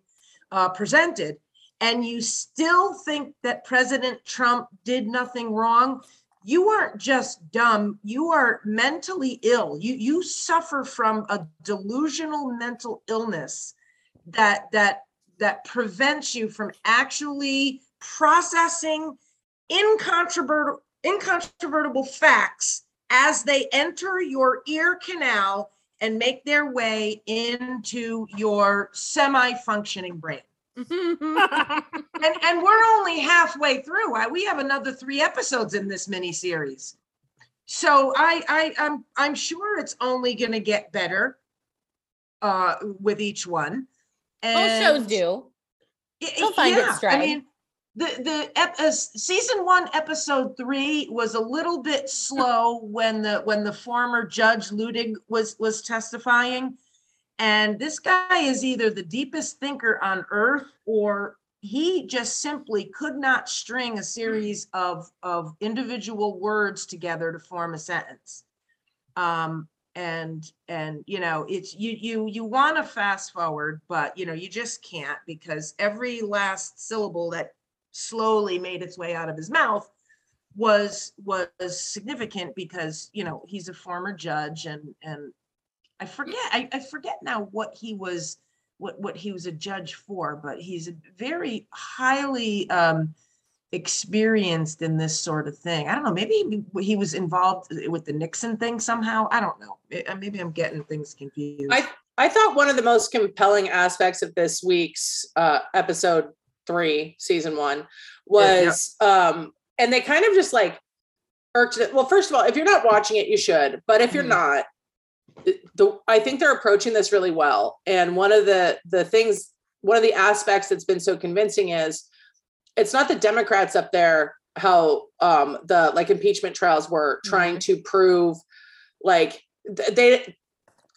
S5: uh, presented, and you still think that President Trump did nothing wrong, you aren't just dumb, you are mentally ill. You you suffer from a delusional mental illness that that that prevents you from actually processing incontrovertible incontrovertible facts as they enter your ear canal and make their way into your semi-functioning brain. And and we're only halfway through. I, we have another three episodes in this mini series. So I I I'm I'm sure it's only going to get better uh with each one.
S3: Most shows do.
S5: Y-
S3: They'll find its
S5: yeah, I mean, the the ep- uh, season one episode three was a little bit slow when the when the former judge Luttig was was testifying, and this guy is either the deepest thinker on earth or he just simply could not string a series of of individual words together to form a sentence. Um, and and you know it's you you you want to fast forward but you know you just can't because every last syllable that slowly made its way out of his mouth was was significant because you know he's a former judge and and i forget i, I forget now what he was what what he was a judge for but he's a very highly um experienced in this sort of thing. I don't know. Maybe he- was involved with the Nixon thing somehow. I don't know. Uh, Maybe I'm getting things confused.
S4: I I thought one of the most compelling aspects of this week's uh, episode three, season one,
S5: Yeah, yeah.
S4: was um, and they kind of just like irked it. Well, first of all, if you're not watching it, you should. But if you're
S5: Mhm.
S4: not, the- I think they're approaching this really well. And one of the the things, one of the aspects that's been so convincing is it's not the Democrats up there how um the like impeachment trials were trying to prove like they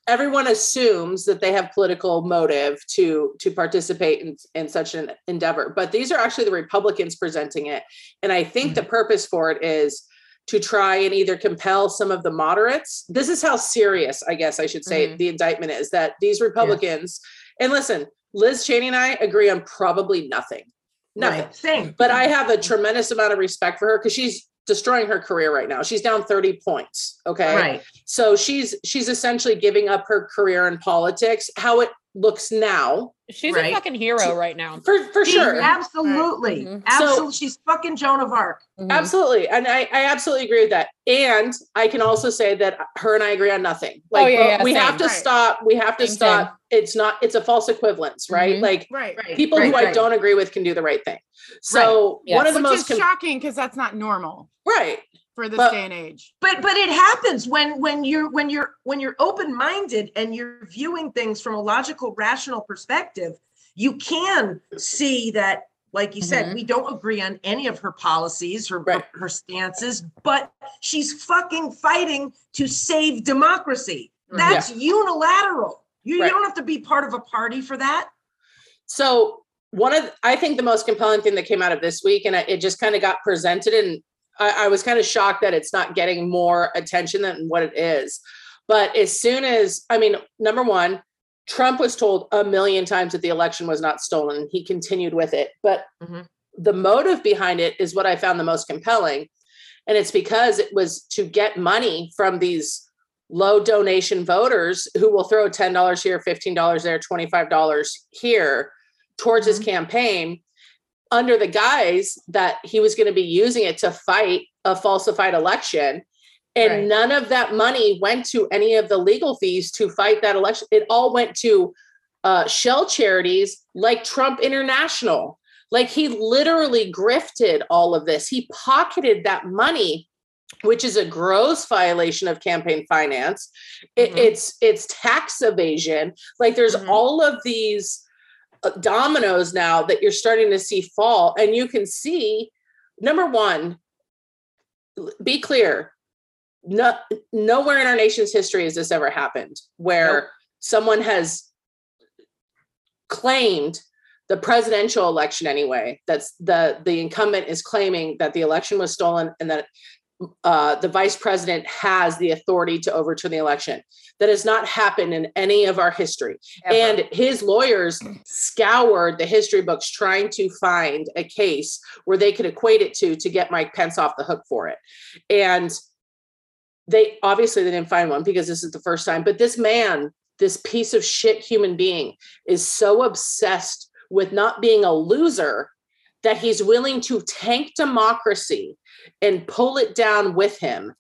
S4: everyone assumes that they have political motive to to participate in, in such an endeavor. But these are actually the republicans presenting it. And i think the purpose for it is to try and either compel some of the moderates. This is how serious, I guess I should say,
S3: Mhm.
S4: the indictment is that these Republicans, and listen, Liz Cheney and I agree on probably nothing. Nothing.
S5: Right, Same.
S4: But I have a tremendous amount of respect for her because she's destroying her career right now. She's down 30 points. Okay.
S5: Right.
S4: So she's she's essentially giving up her career in politics. How it looks now,
S3: She's
S5: Right.
S3: a fucking hero right now.
S4: for for
S5: She-
S4: sure.
S5: Absolutely.
S3: Mhm.
S5: Absolutely. She's fucking Joan of Arc.
S3: Mhm.
S4: Absolutely. And I, I absolutely agree with that. And I can also say that her and I agree on nothing. Like
S3: yeah, yeah,
S4: we have to
S2: Right.
S4: stop. We have to
S3: Same,
S4: stop. It's not, it's a false equivalence, right?
S3: Mhm.
S4: Like
S2: Right.
S5: Right.
S4: people
S5: right,
S4: who I don't agree with can do the right thing. So
S3: Yes.
S4: one of the
S2: Which
S4: most
S2: is
S4: com-
S2: shocking because that's not normal
S4: right.
S2: For this
S4: But-
S2: day and age.
S5: but but it happens when when you're when you're when you're open-minded and you're viewing things from a logical rational perspective you can see that like you said
S3: Mhm.
S5: we don't agree on any of her policies her
S4: Right.
S5: her stances but she's fucking fighting to save democracy that's unilateral you, you don't have to be part of a party for that
S4: So one of I think the most compelling thing that came out of this week, and it just kind of got presented, and I, I was kind of shocked that it's not getting more attention than what it is. But as soon as I mean, number one, Trump was told a million times that the election was not stolen. He continued with it, but
S5: Mhm.
S4: the motive behind it is what I found the most compelling, and it's because it was to get money from these low donation voters who will throw $10 here, $15 there, $25 here towards his campaign under the guise that he was going to be using it to fight a falsified election. And
S5: Right.
S4: none of that money went to any of the legal fees to fight that election. It all went to uh, shell charities like Trump International. Like he literally grifted all of this. He pocketed that money, which is a gross violation of campaign finance. It-
S5: Mhm.
S4: it's it's tax evasion. Like there's
S5: Mhm.
S4: all of these Uh, dominoes now that you're starting to see fall, and you can see number one. Be clear. No, nowhere in our nation's history has this ever happened where
S5: Nope.
S4: someone has claimed the presidential election anyway that's the the incumbent is claiming that the election was stolen and that uh, the vice president has the authority to overturn the election. That has not happened in any of our history.
S5: Ever.
S4: and his lawyers scoured the history books trying to find a case where they could equate it to to get mike pence off the hook for it. And they obviously they didn't find one because this is the first time. But this man this piece of shit human being is so obsessed with not being a loser that he's willing to tank democracy and pull it down with him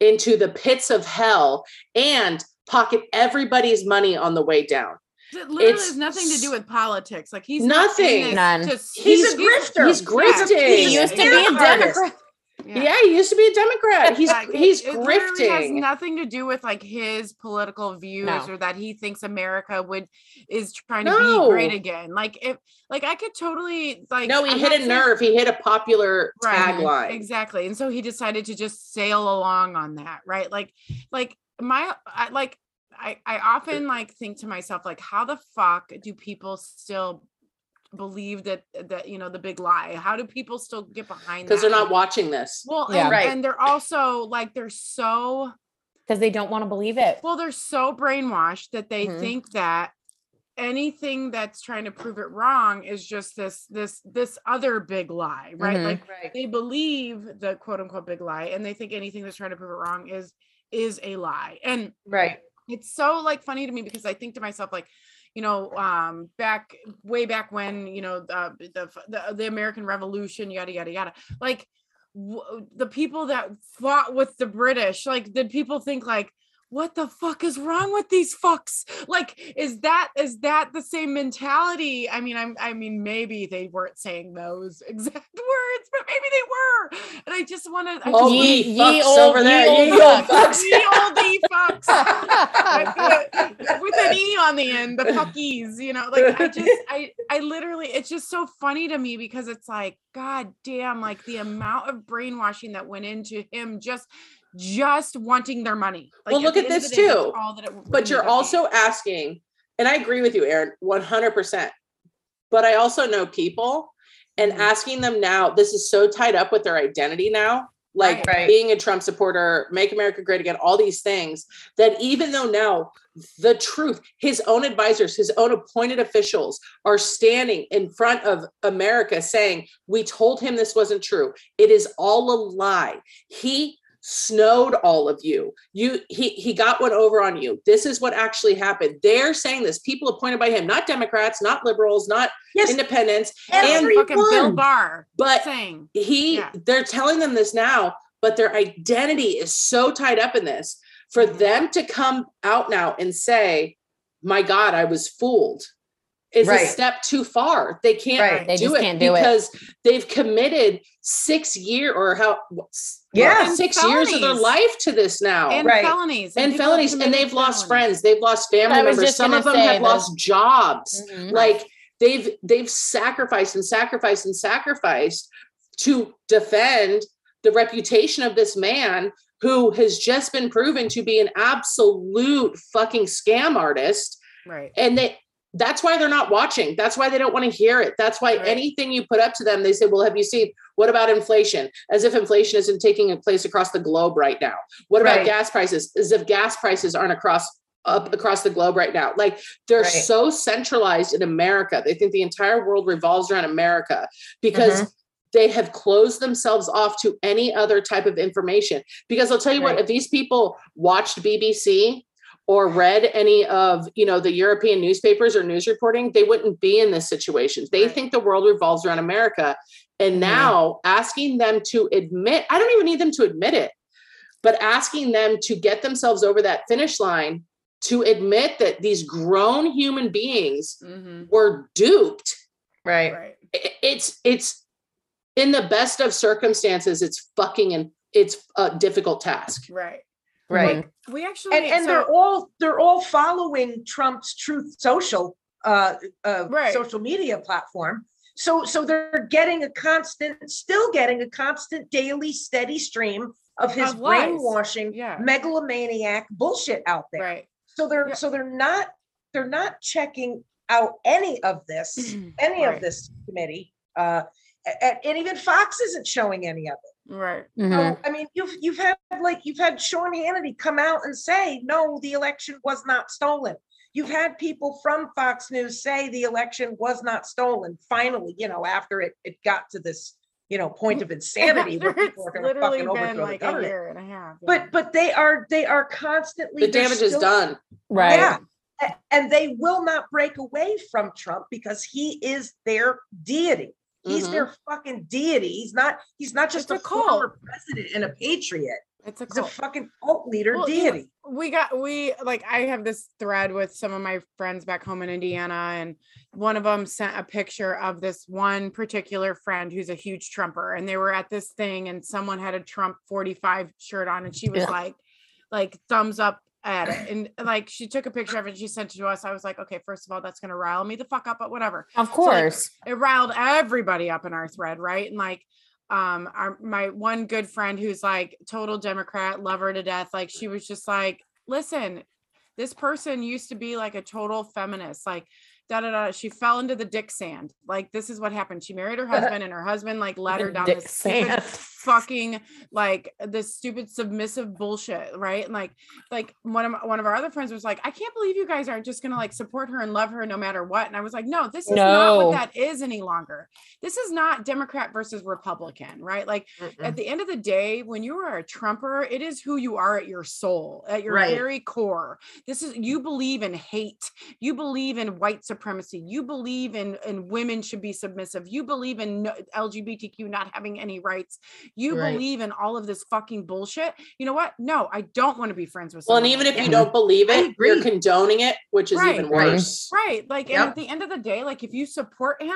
S4: into the pits of hell and pocket everybody's money on the way down.
S2: It literally
S4: It's
S2: has nothing to do with politics. Like he's
S4: Nothing.
S3: None.
S2: Just,
S4: He's, a grifter. He's grifting.
S3: He used to be a. Democrat.
S4: Yeah. he used to be a Democrat. He's
S2: Like, it-
S4: he's
S2: it has
S4: grifting.
S2: nothing to do with like his political views
S3: No.
S2: or that he thinks America would is trying to
S4: No.
S2: be great again. Like if like I could totally like
S4: no, he
S2: I'm
S4: hit a
S2: saying-
S4: nerve. He hit a popular
S2: Right,
S4: tagline.
S2: Exactly. And so he decided to just sail along on that, right? Like like my I like I I often like think to myself like how the fuck do people still believe that that you know the big lie? How do people still get behind that?
S4: Because they're not watching this.
S2: well,
S3: Yeah.
S2: and,
S5: Right.
S2: and they're also like they're so
S3: Because they don't want to believe it.
S2: well, they're so brainwashed that they
S3: Mhm.
S2: think that anything that's trying to prove it wrong is just this this this other big lie, right?
S3: Mhm.
S2: Like
S5: right
S2: they believe the quote unquote big lie and they think anything that's trying to prove it wrong is is a lie. And
S5: right
S2: it's so like funny to me because I think to myself like you know um back way back when you know the the the American Revolution yada yada yada. Like w- the people that fought with the British like did people think like what the fuck is wrong with these fucks? Like is that is that the same mentality? I mean i'm i mean maybe they weren't saying those exact words but maybe they were. And i just want to
S4: Oh,
S3: Ye-
S4: ye
S3: ye old-
S4: over there.
S3: ye
S4: Ye
S3: old
S4: old
S3: fucks.
S2: the old e fucks with, the- with an e on the end the fuckies you know? Like i just i i literally it's just so funny to me because it's like god damn like the amount of brainwashing that went into him just just wanting their money like
S4: Well, look
S2: the
S4: at this
S2: the day,
S4: too.
S2: all that it
S4: But you're
S2: up being.
S4: also asking, and I agree with you, Erin, 100%. But I also know people and
S2: Mhm.
S4: asking them now, this is so tied up with their identity now. like
S5: Right.
S4: being a Trump supporter, make America great again, all these things that even though now the truth, his own advisors, his own appointed officials are standing in front of America saying, We told him this wasn't true. It is all a lie. He snowed all of you. You he he got one over on you. This is what actually happened. They're saying this. People appointed by him, not Democrats, not liberals, not
S5: Yes,
S4: independents,
S5: every-
S2: fucking Bill Barr
S4: but
S2: saying
S4: he
S2: Yeah.
S4: they're telling them this now but their identity is so tied up in this for
S2: Mhm.
S4: them to come out now and say my god i was fooled is a step too far they can't
S5: Right.
S3: They
S4: do
S3: just
S4: it
S3: can't do it.
S4: because they've committed six year or how what's-
S5: Yeah.
S2: And
S4: six years of their life to this now.
S2: And
S5: Right.
S2: felonies.
S4: And
S2: people have
S4: felonies and they've lost friends they've lost family members. some of them have
S3: those-
S4: lost jobs.
S3: Mhm.
S4: like they've they've sacrificed and sacrificed and sacrificed to defend the reputation of this man who has just been proven to be an absolute fucking scam artist.
S2: Right.
S4: And they that's why they're not watching that's why they don't want to hear it that's why
S2: Right.
S4: anything you put up to them they say well have you seen what about inflation as if inflation isn't taking place across the globe right now what about
S5: Right.
S4: gas prices as if gas prices aren't across up across the globe right now like they're
S5: Right.
S4: so centralized in america they think the entire world revolves around america because
S5: Mm-hmm.
S4: they have closed themselves off to any other type of information because i'll tell you what if these people watched bbc or read any of you know the european newspapers or news reporting they wouldn't be in this situation. They
S2: Right.
S4: think the world revolves around america. And
S5: Mm-hmm.
S4: now asking them to admit i don't even need them to admit it but asking them to get themselves over that finish line to admit that these grown human beings
S2: hmm
S4: were duped.
S5: Right.
S2: right.
S4: It's it's in the best of circumstances it's fucking and it's a difficult task.
S2: Right
S5: Right.
S2: We actually
S5: And and
S2: so-
S5: they're all they're all following Trump's Truth Social uh, uh
S2: Right.
S5: social media platform. So so they're getting a constant, still getting a constant daily steady stream of his
S2: Of
S5: brainwashing
S2: Yeah.
S5: megalomaniac bullshit out there.
S2: right
S5: So they're
S2: Yeah.
S5: so they're not they're not checking out any of this, any
S2: Right.
S5: of this committee. Uh and, and even Fox isn't showing any of it.
S2: Right
S3: Mhm.
S5: So, I mean, you've you've had like you've had Sean Hannity come out and say, no, the election was not stolen. You've had people from Fox News say the election was not stolen. Finally, you know, after it it got to this, you know, point of insanity where people are
S2: it's
S5: gonna
S2: literally
S5: fucking
S2: been
S5: overthrow the
S2: like a
S5: government.
S2: year and a half yeah.
S5: But but they are they are constantly
S4: the
S5: they're
S4: damage is done
S3: Right.
S5: Yeah. And they will not break away from Trump because he is their deity. He's
S4: Mhm.
S5: their fucking deity. He's not. He's not just
S2: It's
S5: a,
S2: a cult.
S5: former president and a patriot.
S2: it's a
S5: a fucking cult leader
S2: Well, you know,
S5: deity.
S2: we got we like i have this thread with some of my friends back home in indiana and one of them sent a picture of this one particular friend who's a huge trumper and they were at this thing and someone had a trump 45 shirt on and she was
S3: Yeah.
S2: like like thumbs up at it and like she took a picture of it and she sent it to us i was like okay first of all that's gonna rile me the fuck up but whatever
S3: Of
S2: like,
S3: course.
S2: it riled everybody up in our thread, right? And like um our my one good friend who's like total Democrat, love her to death. Like she was just like, listen, this person used to be like a total feminist, like da da da. She fell into the dick sand. Like this is what happened. She married her husband, and her husband like led her down
S3: Dick
S2: this
S3: sand.
S2: fucking like this stupid submissive bullshit, right? And like like one of my, one of our other friends was like, I can't believe you guys aren't just gonna like support her and love her no matter what. And I was like, no, this is not what that is any longer. This is not Democrat versus Republican, right? Like
S5: Mm-mm.
S2: at the end of the day, when you are a Trumper, it is who you are at your soul, at your
S5: Right.
S2: very core. This is you believe in hate, you believe in white supremacy, you believe in in women should be submissive, you believe in no, LGBTQ not having any rights, you
S5: Right.
S2: believe in all of this fucking bullshit. You know what? No, I don't want to be friends with.
S4: well and even
S2: like
S4: if
S2: that.
S4: you don't believe it you're condoning it which is even
S2: Right.
S5: Right.
S4: worse
S2: Right. Like, and at the end of the day, like, if you support him,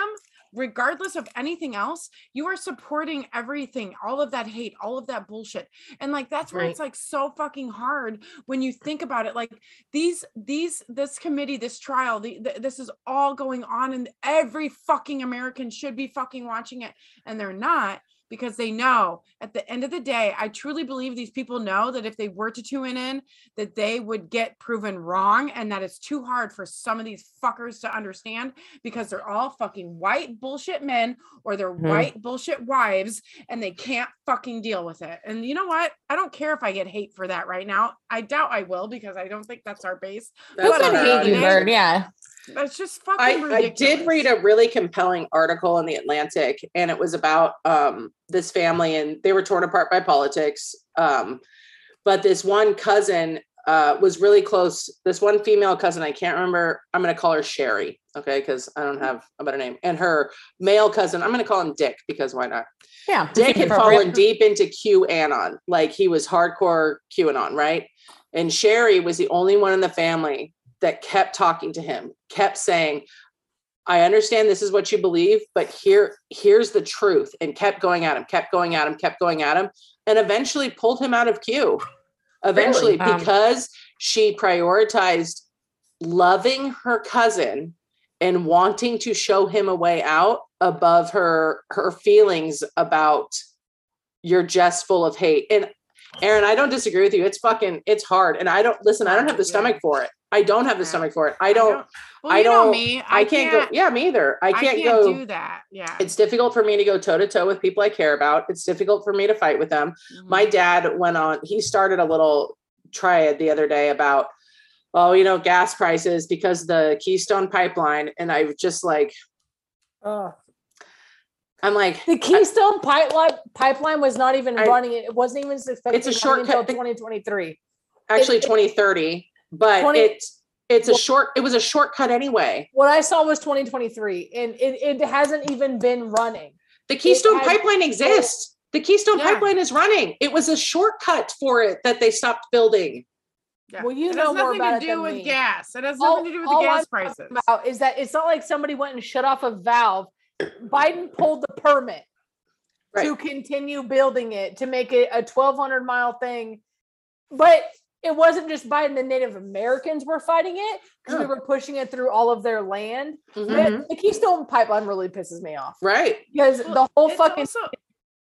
S2: regardless of anything else, you are supporting everything, all of that hate, all of that bullshit. And like, that's where
S5: Right.
S2: it's like so fucking hard when you think about it. Like, these, these, this committee, this trial, the, the, this is all going on, and every fucking American should be fucking watching it, and they're not because they know at the end of the day, I truly believe these people know that if they were to tune in, that they would get proven wrong and that it's too hard for some of these fuckers to understand because they're all fucking white bullshit men or they're
S3: Mhm.
S2: white bullshit wives and they can't fucking deal with it. And you know what? I don't care if I get hate for that right now. I doubt I will because I don't think that's our base.
S4: That's
S2: What
S4: not
S2: a hate you,
S4: audience.
S2: Bird.
S3: yeah.
S2: That's just fucking
S4: I, I did read a really compelling article in the Atlantic, and it was about um, this family, and they were torn apart by politics. Um, but this one cousin uh, was really close. This one female cousin, I can't remember. I'm going to call her Sherry, okay, because I don't have a better name. And her male cousin, I'm going to call him Dick because why not?
S3: Yeah.
S4: Dick had fallen deep into QAnon, like he was hardcore QAnon, right? And Sherry was the only one in the family that kept talking to him, kept saying, I understand this is what you believe, but here, here's the truth, and kept going at him, kept going at him, kept going at him, and eventually pulled him out of queue. Eventually,
S3: Wow.
S4: because she prioritized loving her cousin and wanting to show him a way out above her her feelings about you're just full of hate. And Erin i don't disagree with you. It's fucking it's hard. And i don't listen i don't have the stomach for it i don't have the
S2: Yeah.
S4: stomach for it i don't
S2: Well,
S4: I don't-
S2: me.
S4: i, can't, go yeah me either i can't, go
S2: do that. Yeah.
S4: it's difficult for me to go toe to toe with people i care about it's difficult for me to fight with them
S2: Mhm.
S4: my dad went on he started a little triad the other day about oh you know gas prices because the keystone pipeline and i was just like
S6: oh.
S4: i'm like
S6: The Keystone pipeline pipeline was not even
S4: I-
S6: running. It wasn't even expected
S4: It's a
S6: to run until
S4: shortcut.
S6: 2023.
S4: actually
S6: it-
S4: 2030 but
S6: 20
S4: it's it's a
S6: Well-
S4: short it was a shortcut anyway
S6: What I saw was 2023, and it, it hasn't even been running.
S4: the keystone
S6: has-
S4: pipeline exists the keystone
S2: Yeah.
S4: pipeline is running it was a shortcut for it that they stopped building
S2: Yeah.
S6: Well, you
S2: it
S6: know
S2: has
S6: more
S2: nothing
S6: about
S2: to do
S6: than
S2: with
S6: me.
S2: gas. It has
S6: All-
S2: nothing to do with
S6: all
S2: the gas
S6: I'm
S2: prices.
S6: About is that it's not like somebody went and shut off a valve. Biden pulled the permit to continue building it to make it a 1,200 mile thing, but it wasn't just Biden. The Native Americans were fighting it because we were pushing it through all of their land.
S4: Mhm.
S6: The Keystone Pipeline really pisses me off
S4: right
S6: because
S2: Well,
S6: the whole fucking
S2: also-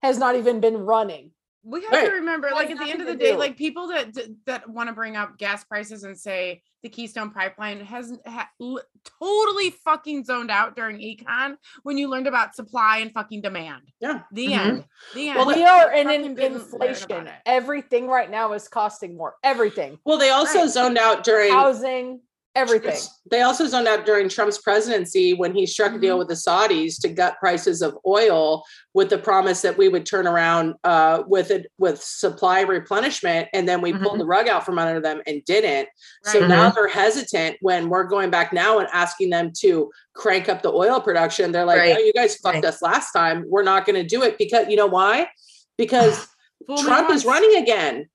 S6: has not even been running.
S2: We have
S4: Right.
S2: to remember,
S6: Has
S2: like at the end of the day,
S6: do.
S2: like people that that- that want to bring up gas prices and say the Keystone Pipeline has ha, l- totally fucking zoned out during econ when you learned about supply and fucking demand.
S4: yeah
S2: The
S4: Mhm.
S2: end. The end.
S4: Well,
S6: we are in an
S2: didn't learn about
S6: inflation. Everything right now is costing more. Everything,
S4: well they also
S2: Right.
S4: zoned out during
S6: housing, everything.
S4: They also zoned out during Trump's presidency when he struck a deal
S2: Mhm.
S4: with the Saudis to gut prices of oil with the promise that we would turn around uh, with it with supply replenishment, and then we pulled the rug out from under them and didn't. So
S2: Right.
S4: now they're hesitant when we're going back now and asking them to crank up the oil production. They're like,
S5: Right.
S4: "Oh, you guys fucked
S5: Right.
S4: us last time. We're not going to do it because you know why? Because
S2: Fool me
S4: Trump is running again.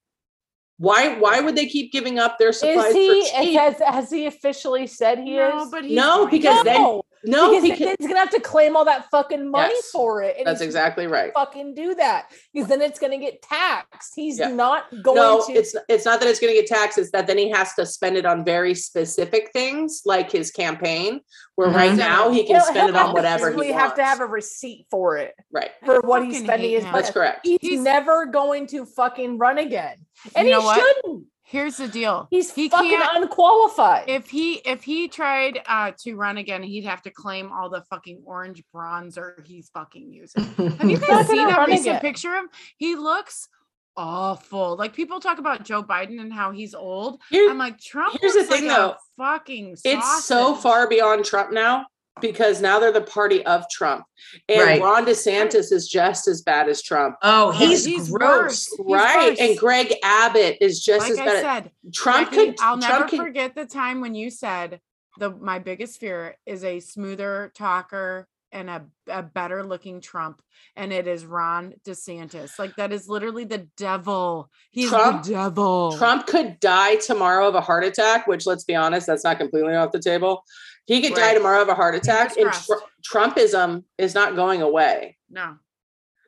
S4: Why? Why would they keep giving up their supplies
S6: Is he?
S4: for cheap?
S6: Has, has he officially said he
S2: No,
S6: is?
S2: but he's
S4: No, because
S2: to.
S4: then-
S6: no,
S4: no,
S6: because,
S4: because,
S6: then he's gonna have to claim all that fucking money
S4: Yes.
S6: for it. And
S4: that's exactly right.
S6: fucking do that because then it's gonna get taxed. He's
S4: Yeah.
S6: not going
S4: no,
S6: to.
S4: it's it's not that it's going to get taxed. It's that then he has to spend it on very specific things, like his campaign. Where right
S2: Mhm.
S4: now he can
S6: He'll-
S4: spend
S6: he'll
S4: it on whatever
S6: actually
S4: he
S6: have to have a receipt for it
S4: right.
S6: for what he's spending his money.
S4: That's correct.
S6: He's,
S2: He's-
S6: never going to fucking run again, and
S2: You know
S6: he
S2: what?
S6: shouldn't.
S2: Here's the deal.
S6: He's
S2: he
S6: fucking
S2: can't
S6: unqualified.
S2: if he if he tried uh to run again, he'd have to claim all the fucking orange bronzer he's fucking using. Have you guys seen that recent picture of him? He looks awful. Like people talk about Joe Biden and how he's old.
S4: Here-
S2: I'm like Trump.
S4: here's the
S2: looks like
S4: thing, though.
S2: fucking.
S4: it's so far beyond Trump now because now they're the party of Trump, and
S5: Right.
S4: Ron DeSantis is just as bad as Trump.
S5: Oh, he's,
S2: he's
S5: gross.
S2: worse.
S4: Right,
S2: worse.
S4: and Greg Abbott is just
S2: Like
S4: as
S2: I
S4: bad.
S2: said,
S4: Trump
S2: Jackie,
S4: could.
S2: I'll never
S4: could.
S2: forget the time when you said the my biggest fear is a smoother talker and a, a better looking Trump, and it is Ron DeSantis. Like that is literally the devil. He's
S4: Trump-
S2: the devil.
S4: Trump could die tomorrow of a heart attack, which let's be honest, that's not completely off the table. He could die tomorrow of a heart attack, and Tr- Trumpism is not going away.
S2: No.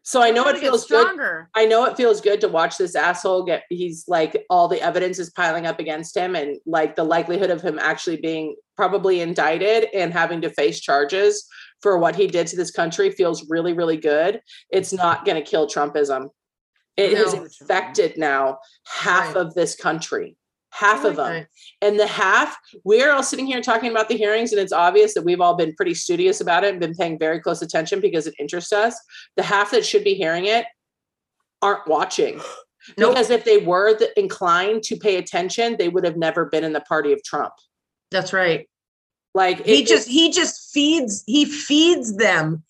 S4: So I know it feels good. I know it feels good to watch this asshole get. He's like all the evidence is piling up against him, and like the likelihood of him actually being probably indicted and having to face charges for what he did to this country feels really, really good. It's not going to kill Trumpism. It has
S5: No.
S4: infected now half
S5: Right.
S4: of this country, half of them. And the half, we're all sitting here talking about the hearings, and it's obvious that we've all been pretty studious about it and been paying very close attention because it interests us. The half that should be hearing it aren't watching.
S5: Nope.
S4: Because if they were the, inclined to pay attention, they would have never been in the party of Trump.
S5: That's right.
S4: Like
S5: He
S4: it-
S5: just he just feeds he feeds them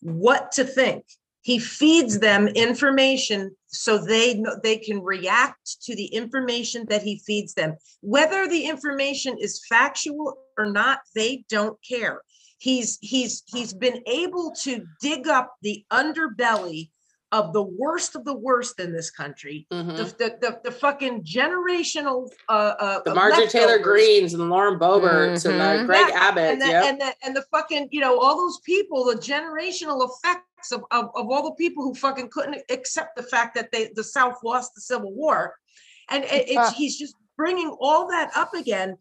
S5: what to think. He feeds them information so they know they can react to the information that he feeds them. Whether the information is factual or not, they don't care. He's he's he's been able to dig up the underbelly of the worst of the worst in this country.
S4: Mhm.
S5: The, the, the, the fucking generational uh uh
S4: the Marjorie Taylor. Greenes and the Lauren Boeberts and the
S3: Mhm.
S4: Greg
S5: Yeah,
S4: Abbott.
S5: and the,
S4: Yep.
S5: and the and the fucking you know all those people the generational effects of, of of all the people who fucking couldn't accept the fact that they the south lost the civil war and it, it's he's just bringing all that up again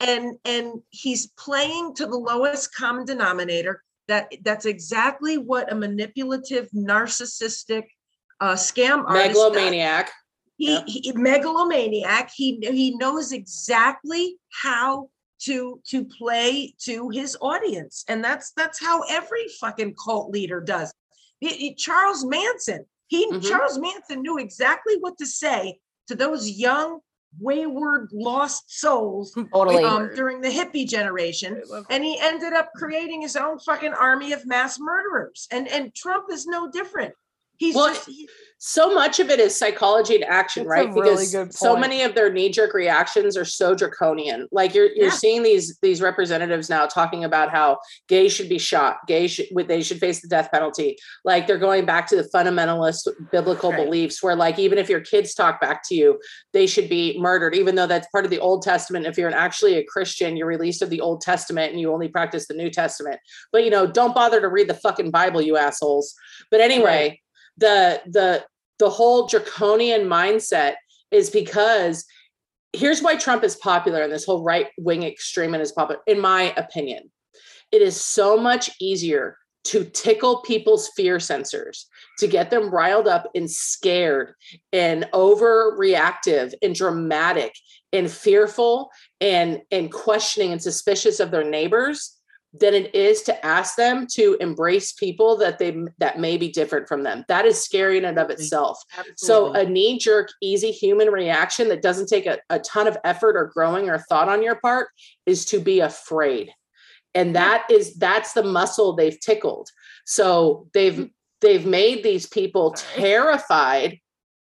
S5: and and he's playing to the lowest common denominator that that's exactly what a manipulative narcissistic uh scam artist does
S4: Megalomaniac.
S5: he,
S4: Yep.
S5: he megalomaniac he he knows exactly how to to play to his audience and that's that's how every fucking cult leader does He- he- charles manson he
S4: Mhm.
S5: charles manson knew exactly what to say to those young wayward lost souls
S3: Totally.
S5: um, during the hippie generation and he ended up creating his own fucking army of mass murderers and and trump is no different he's
S4: Well,
S5: just he-
S4: so much of it is psychology and action, right?
S6: really
S4: Because
S6: good
S4: so many of their knee-jerk reactions are so draconian. Like you're you're
S5: Yeah.
S4: seeing these these representatives now talking about how gays should be shot, gays should they should face the death penalty. Like they're going back to the fundamentalist biblical
S5: Right.
S4: beliefs where like even if your kids talk back to you, they should be murdered, even though that's part of the Old Testament. If you're an, actually a Christian, you're released of the Old Testament and you only practice the New Testament. But you know, don't bother to read the fucking Bible, you assholes. But anyway, the the the whole draconian mindset is because here's why Trump is popular and this whole right wing extremist is popular, in my opinion. It is so much easier to tickle people's fear sensors, to get them riled up and scared and overreactive and dramatic and fearful and, and questioning and suspicious of their neighbors than it is to ask them to embrace people that they that may be different from them. That is scary in and of
S5: Absolutely.
S4: itself. So a knee jerk, easy human reaction that doesn't take a, a ton of effort or growing or thought on your part is to be afraid. And that is that's the muscle they've tickled. So they've mm-hmm. they've made these people terrified,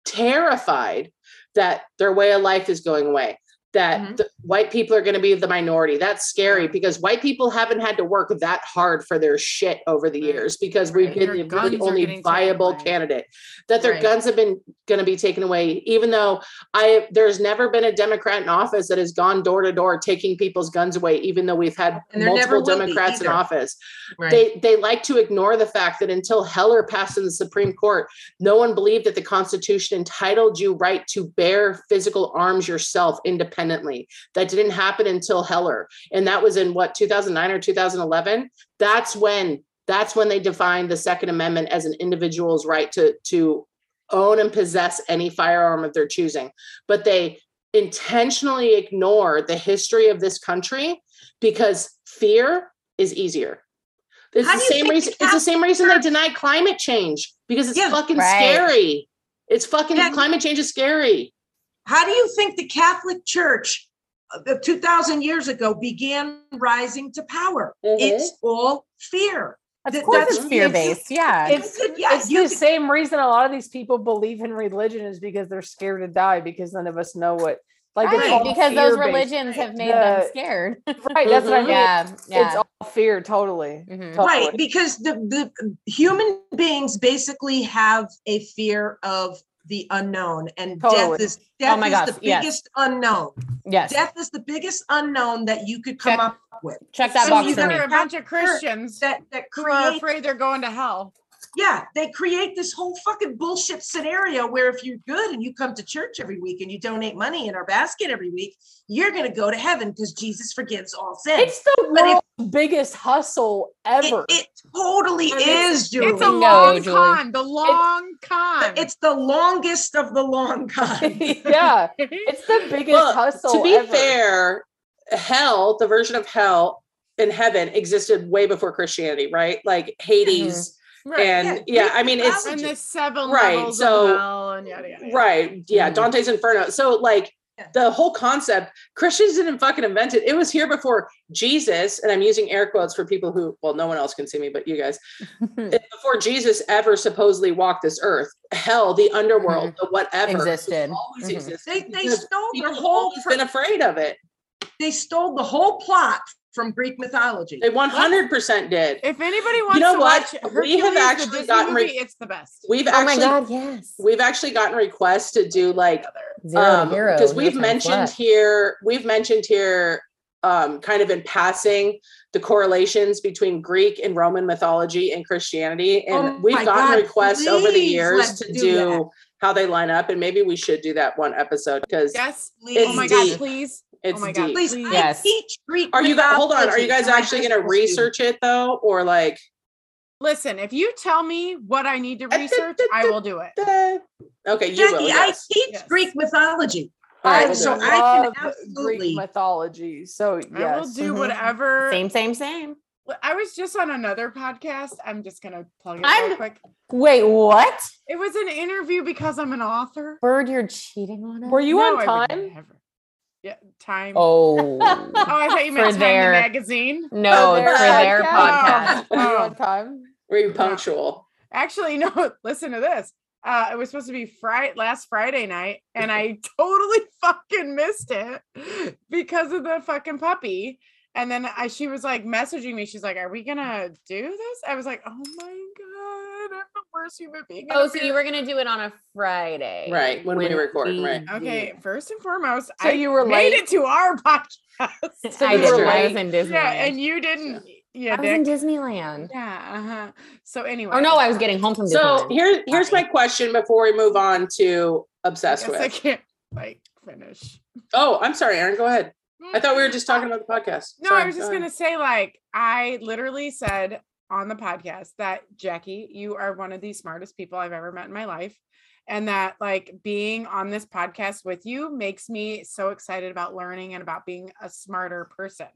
S4: terrified that their way of life is going away. That
S5: Mhm.
S4: the white people are going to be the minority. That's scary because white people haven't had to work that hard for their shit over the
S5: Right.
S4: years because we've been
S2: Their
S4: the really only viable candidate that their
S5: Right.
S4: guns have been going to be taken away even though i there's never been a democrat in office that has gone door to door taking people's guns away even though we've had
S5: And there never
S4: multiple democrats in office
S5: Right.
S4: they they like to ignore the fact that until heller passed in the supreme court no one believed that the constitution entitled you right to bear physical arms yourself independently that didn't happen until heller and that was in what 2009 or 2011 that's when that's when they defined the second amendment as an individual's right to to own and possess any firearm of their choosing but they intentionally ignore the history of this country because fear is easier it's
S5: How
S4: the same reason it's the same reason they deny climate change because it's
S5: Yeah.
S4: fucking
S3: Right.
S4: scary it's fucking
S5: Yeah.
S4: climate change is scary
S5: How do you think the Catholic Church, uh, the 2000 years ago, began rising to power?
S4: Mhm.
S5: It's all fear.
S3: Of
S5: Th-
S3: course,
S5: that's-
S3: it's fear based. Yeah.
S6: It's
S5: You yeah,
S6: it's
S5: you
S6: the
S5: could-
S6: same reason a lot of these people believe in religion is because they're scared to die because none of us know what like
S3: right,
S6: all
S3: because those
S6: fear-based.
S3: religions have made
S6: The-
S3: them scared.
S6: right that's what I mean
S3: yeah.
S6: it's all fear totally
S3: Mhm.
S6: totally.
S5: Right, because the, the human beings basically have a fear of the unknown, and death is oh death
S3: Oh my
S5: is
S3: gosh,
S5: the
S3: yes.
S5: biggest unknown.
S3: Yes.
S5: Death is the biggest unknown that you could come
S3: Check.
S5: up with.
S3: Check that
S5: So
S3: box
S5: you
S3: for
S2: There
S3: me.
S2: are a bunch of Christians
S5: That that
S2: who are afraid they're going to hell.
S5: Yeah, they create this whole fucking bullshit scenario where if you're good and you come to church every week and you donate money in our basket every week, you're gonna go to heaven because Jesus forgives all sins.
S6: It's the
S5: But if-
S6: world's biggest hustle ever.
S5: It, it totally
S2: And
S5: is, Julie.
S2: It's a
S3: No,
S2: long
S3: Julie.
S2: con. The long con.
S5: It's the longest of the long con.
S6: yeah, it's the biggest
S4: Well,
S6: hustle.
S4: to be
S6: ever.
S4: fair, hell, the version of hell in heaven existed way before Christianity, right? Like mm-hmm. Hades.
S2: Right.
S4: And
S5: Yeah,
S4: yeah, I mean, it's
S2: and the seven
S4: Right,
S2: levels
S4: so-
S2: of hell and yada yada. yada.
S4: right. Yeah,
S3: Mhm.
S4: Dante's Inferno. So, like,
S5: Yeah.
S4: the whole concept, Christians didn't fucking invent it. It was here before Jesus, and I'm using air quotes for people who, well, no one else can see me, but you guys. Before Jesus ever supposedly walked this earth, hell, the underworld, the whatever,
S3: Existed.
S4: always
S3: Mhm.
S4: existed.
S5: They, they stole
S4: people
S5: the
S4: have
S5: whole
S4: always been afraid of it.
S5: they stole the whole plot from Greek mythology.
S4: They 100% did.
S2: If anybody wants you
S4: know
S2: to
S4: what?
S2: watch
S4: We have actually
S2: the
S4: gotten re-
S2: movie, it's the best.
S4: We've
S3: Oh my
S4: actually
S3: god, yes.
S4: we've actually gotten requests to do like
S3: Zero
S4: um because we've mentioned
S3: flat.
S4: here we've mentioned here um kind of in passing the correlations between Greek and Roman mythology and Christianity and
S5: Oh
S4: we've gotten
S5: God,
S4: requests over the years to
S5: do
S4: do,
S5: that.
S4: How they line up and maybe we should do that one episode because
S2: Yes.
S5: Please.
S2: oh my
S4: deep.
S2: god, please.
S4: it's
S2: my God,
S4: deep.
S5: Please,
S2: Please.
S5: I
S3: Yes.
S5: teach Greek.
S4: Are you guys hold on, are you guys
S5: to
S4: actually gonna
S5: high school
S4: research it though? Or like
S2: Listen, if you tell me what I need to research, I will do it.
S4: okay, you
S5: Jackie,
S4: will,
S5: I teach
S2: Yes.
S5: Greek mythology.
S4: All right,
S6: I
S4: we'll do
S5: so
S4: it.
S5: I can absolutely-
S6: Greek mythology. So yes,
S2: I will do
S3: Mhm.
S2: whatever.
S3: Same, same, same.
S2: I was just on another podcast. I'm just gonna plug it
S3: I'm-
S2: real quick.
S3: Wait, what?
S2: It was an interview because I'm an author.
S3: Bird, you're cheating on us?
S6: Were you
S2: No,
S6: on time?
S2: never. Yeah, time.
S3: Oh.
S2: Oh, I thought you meant
S3: For
S2: Time
S3: their-
S2: the magazine.
S3: no,
S6: their
S3: for their
S2: podcast.
S3: podcast.
S6: Were you
S2: Oh.
S6: on time?
S4: Were you punctual?
S2: Actually, no. Listen to this. Uh, it was supposed to be Friday last Friday night, and I totally fucking missed it because of the fucking puppy. And then I, she was like messaging me. She's like, "Are we gonna do this?" I was like, "Oh my god, I'm the worst human being."
S3: Oh,
S2: ever."
S3: so you were gonna do it on a Friday,
S4: Right, when we record, right.
S2: okay? First and foremost,
S6: So
S2: I
S6: you were
S2: made
S6: late?
S2: it to our podcast.
S6: So
S3: I
S6: you
S3: did.
S6: were
S3: I was
S6: late.
S3: in Disneyland.
S2: yeah, and you didn't. Yeah,
S3: I was in Disneyland.
S2: Yeah. Uh-huh. So anyway.
S3: Oh no, I was getting home from
S4: So
S3: Disneyland.
S4: here, here's my question before we move on to obsessed
S2: guess I
S4: with.
S2: can't like finish.
S4: Oh, I'm sorry, Erin. Go ahead. I thought we were just talking about the podcast.
S2: No,
S4: Sorry,
S2: I was just
S4: go
S2: gonna
S4: ahead.
S2: say, like, I literally said on the podcast that Jackie, you are one of the smartest people I've ever met in my life. And that like being on this podcast with you makes me so excited about learning and about being a smarter person.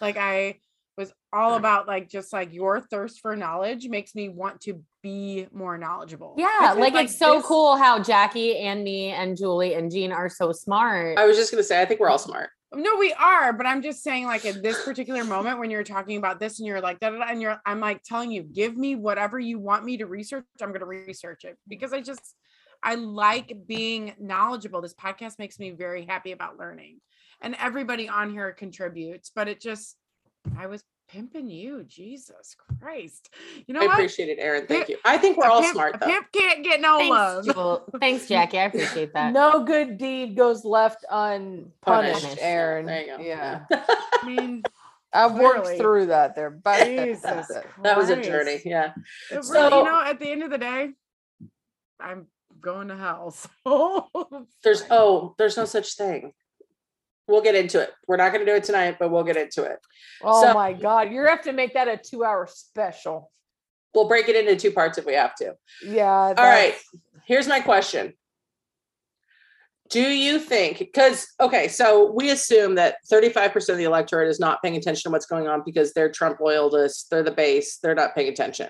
S2: Like I was all about like just like your thirst for knowledge makes me want to be more knowledgeable.
S3: Yeah,
S2: feel
S3: like, it's so
S2: this-
S3: cool how Jackie and me and Julie and Jean are so smart.
S4: I was just gonna say, I think we're all smart.
S2: No, we are, but I'm just saying, like at this particular moment when you're talking about this and you're like da, and you're I'm like telling you, give me whatever you want me to research. I'm gonna research it because I just I like being knowledgeable. This podcast makes me very happy about learning. And everybody on here contributes, but it just I was pimping you, Jesus Christ. You know
S4: I
S2: what?
S4: appreciate it, Erin. Thank you. I think we're all
S2: pimp-
S4: smart though.
S2: pimp can't get no love.
S3: Thanks, Jewel. Thanks, Jackie. I appreciate that.
S6: No good deed goes left unpunished,
S4: Punished.
S6: Erin.
S4: There you go.
S6: Yeah.
S2: I mean,
S6: I've worked
S2: Clearly.
S6: through that there. But
S2: Jesus
S4: that was a journey. Yeah.
S2: It really,
S4: So-
S2: you know, at the end of the day, I'm going to hell. So
S4: There's oh, there's no such thing. We'll get into it. We're not gonna do it tonight, but we'll get into it.
S6: oh
S4: So-
S6: my God, you're have to make that a two hour special.
S4: We'll break it into two parts if we have to.
S6: Yeah.
S4: All right. Here's my question. Do you think, because, okay, so we assume that 35% of the electorate is not paying attention to what's going on because they're Trump loyalists, they're the base, they're not paying attention.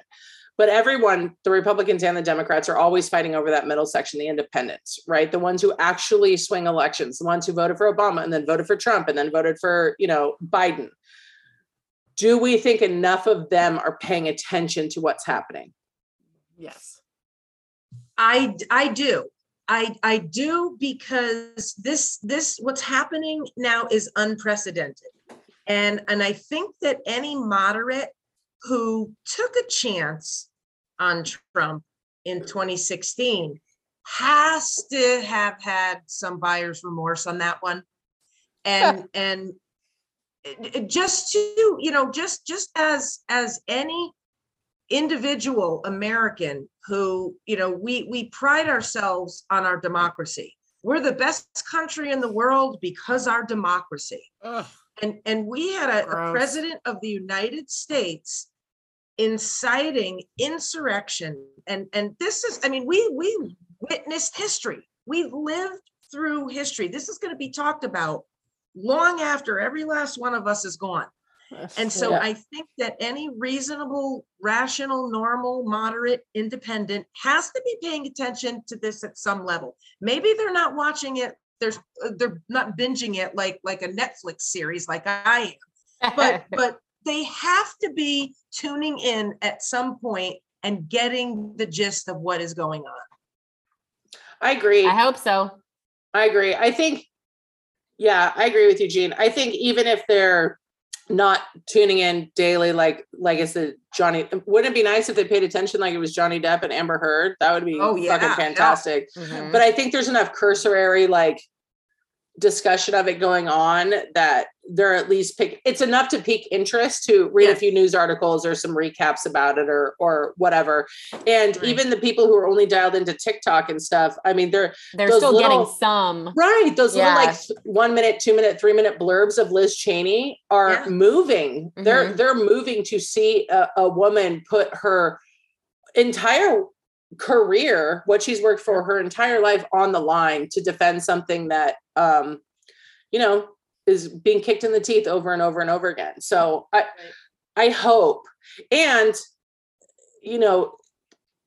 S4: But everyone, the Republicans and the Democrats, are always fighting over that middle section, the independents, right? The ones who actually swing elections, the ones who voted for Obama and then voted for Trump and then voted for, you know, Biden. Do we think enough of them are paying attention to what's happening?
S2: yes.
S5: I I do. I I do because this this what's happening now is unprecedented. And and I think that any moderate who took a chance on Trump in 2016 has to have had some buyer's remorse on that one. And and just to, you know, just just as as any individual American who, you know, we we pride ourselves on our democracy. We're the best country in the world because our democracy.
S2: Ugh.
S5: And and we had a, a president of the United States inciting insurrection. And and this is, I mean, we we witnessed history. We've lived through history. This is going to be talked about long after every last one of us is gone. And so
S6: Yeah.
S5: I think that any reasonable, rational, normal, moderate, independent has to be paying attention to this at some level. Maybe they're not watching it. There's, uh, they're not binging it like, like a Netflix series like I am, but, but they have to be tuning in at some point and getting the gist of what is going on.
S4: I agree.
S3: I hope so.
S4: I agree. I think, yeah, I agree with you, Jean. I think even if they're not tuning in daily, like like I said, Johnny, wouldn't it be nice if they paid attention like it was Johnny Depp and Amber Heard? That would be
S5: Oh, yeah,
S4: fucking
S5: yeah.
S4: fantastic.
S3: Mhm.
S4: But I think there's enough cursory like discussion of it going on that they're at least pick it's enough to pique interest to read a few news articles or some recaps about it or or whatever. And
S5: Right.
S4: even the people who are only dialed into TikTok and stuff, I mean, they're
S3: They're still
S4: little-
S3: getting some.
S4: Right. Those little like one minute, two minute, three minute blurbs of Liz Cheney are
S5: Yeah.
S4: moving. They're
S3: Mhm.
S4: they're moving to see a, a woman put her entire career, what she's worked for her entire life on the line to defend something that um, you know, is being kicked in the teeth over and over and over again. So I I hope. And you know,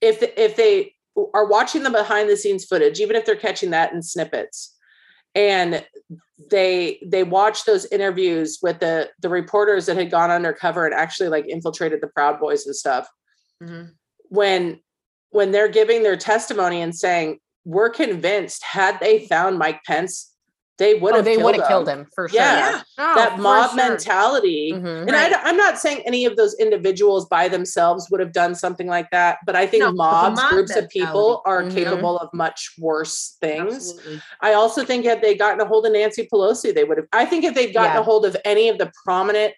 S4: if if they are watching the behind the scenes footage, even if they're catching that in snippets, and they they watch those interviews with the the reporters that had gone undercover and actually like infiltrated the Proud Boys and stuff, when when they're giving their testimony and saying we're convinced had they found Mike Pence, they would
S3: Oh,
S4: have
S3: they
S4: killed
S3: would have
S4: him.
S3: killed him for sure.
S4: Yeah.
S2: Oh,
S4: that
S2: for
S4: mob
S2: sure.
S4: mentality.
S3: Mhm.
S4: And I,
S5: Right.
S4: am not saying any of those individuals by themselves would have done something like that, but I think
S5: No,
S4: mobs,
S5: mob
S4: groups of people are
S3: Mhm.
S4: capable of much worse things.
S5: Absolutely.
S4: I also think had they gotten a hold of Nancy Pelosi, they would have. I think if they'd gotten
S3: Yeah.
S4: a hold of any of the prominent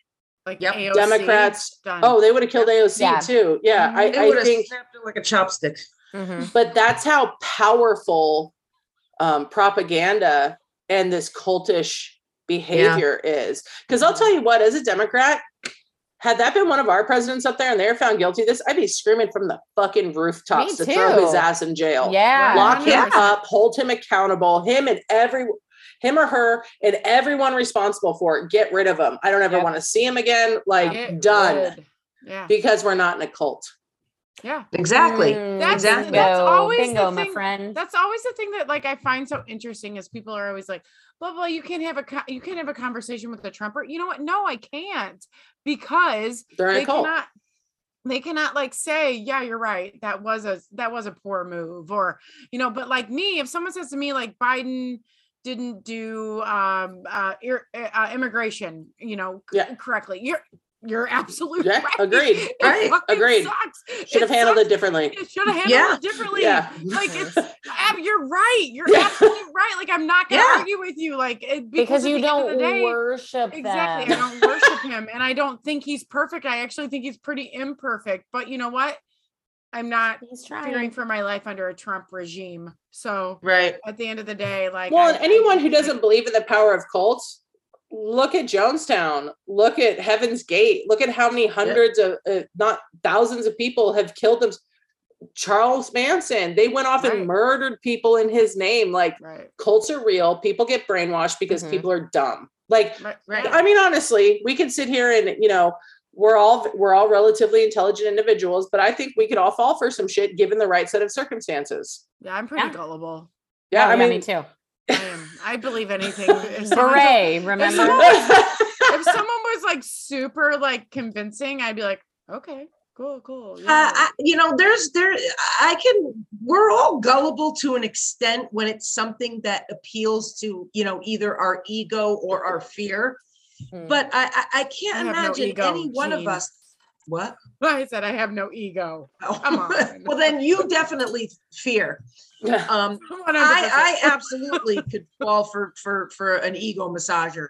S2: Like
S5: Yep.
S2: AOC,
S4: Democrats,
S2: done.
S4: oh, they would have killed AOC
S3: Yeah.
S4: too. Yeah, I,
S5: They
S4: I think
S5: snapped like a chopstick.
S3: Mhm.
S4: but that's how powerful um, propaganda and this cultish behavior is. Because I'll tell you what, as a Democrat, had that been one of our presidents up there and they were found guilty of this, I'd be screaming from the fucking rooftops to throw his ass in jail.
S3: Yeah.
S4: Lock him up, hold him accountable, him and every him or her and everyone responsible for it. Get rid of him. I don't ever
S3: Yep.
S4: want to see him again. Like
S2: Get
S4: done.
S2: rid. Yeah.
S4: Because we're not in a cult.
S2: Yeah.
S5: Exactly.
S3: Mm,
S2: That's-
S5: Exactly.
S2: that's
S3: bingo,
S2: always the
S3: bingo, my
S2: thing-
S3: friend.
S2: That's always the thing that like I find so interesting is people are always like, blah blah. You can't have a you can't have a conversation with a Trumper. You know what? No, I can't because
S4: They're in
S2: they cannot they cannot like say yeah you're right that was a that was a poor move or you know but like me if someone says to me like biden didn't do um uh, ir- uh immigration you know c-
S4: Yeah.
S2: correctly you're you're absolutely
S4: Yeah,
S2: right
S4: agreed.
S2: It
S5: Right,
S4: agreed.
S2: sucks.
S4: Should have handled
S2: sucks.
S4: it differently.
S2: it should have handled
S5: Yeah.
S2: it differently
S4: Yeah.
S2: like it's Ab, you're right you're
S4: Yeah.
S2: absolutely right like i'm not gonna
S5: Yeah.
S2: argue with you like it,
S3: because
S2: at
S3: you
S2: the end of
S3: don't
S2: day,
S3: worship
S2: Exactly.
S3: them.
S2: I don't worship him and I don't think he's perfect. I actually think he's pretty imperfect. But you know what? I'm not fearing for my life under a Trump regime. So
S5: Right.
S2: at the end of the day, like
S4: Well,
S2: I-
S4: and
S2: I
S4: anyone who doesn't believe in the power of cults, look at Jonestown, look at Heaven's Gate, look at how many hundreds of, uh, not thousands of people have killed them. Charles Manson, they went off
S2: Right.
S4: and murdered people in his name. Like
S2: right.
S4: cults are real. People get brainwashed because
S3: Mhm.
S4: people are dumb. Like,
S2: Right. Right.
S4: I mean, honestly, we can sit here and you know, we're all we're all relatively intelligent individuals, but I think we could all fall for some shit given the right set of circumstances.
S2: yeah, I'm pretty
S3: Yeah.
S2: gullible.
S4: Yeah,
S3: Oh,
S4: I mean,
S3: me too.
S2: I am. I believe anything. If someone, if
S3: Remember?
S2: someone if someone was like super like convincing, I'd be like, okay, cool, cool.
S5: Uh. I, you know, there's there. I can. We're all gullible to an extent when it's something that appeals to you know either our ego or our fear.
S3: Mm.
S5: But I I, I can't
S2: I no
S5: imagine
S2: ego,
S5: any one of us. What?
S2: I said I have no ego.
S5: Oh.
S2: Come on.
S5: well, then you definitely fear. Um, I, I absolutely could fall for for for an ego massager.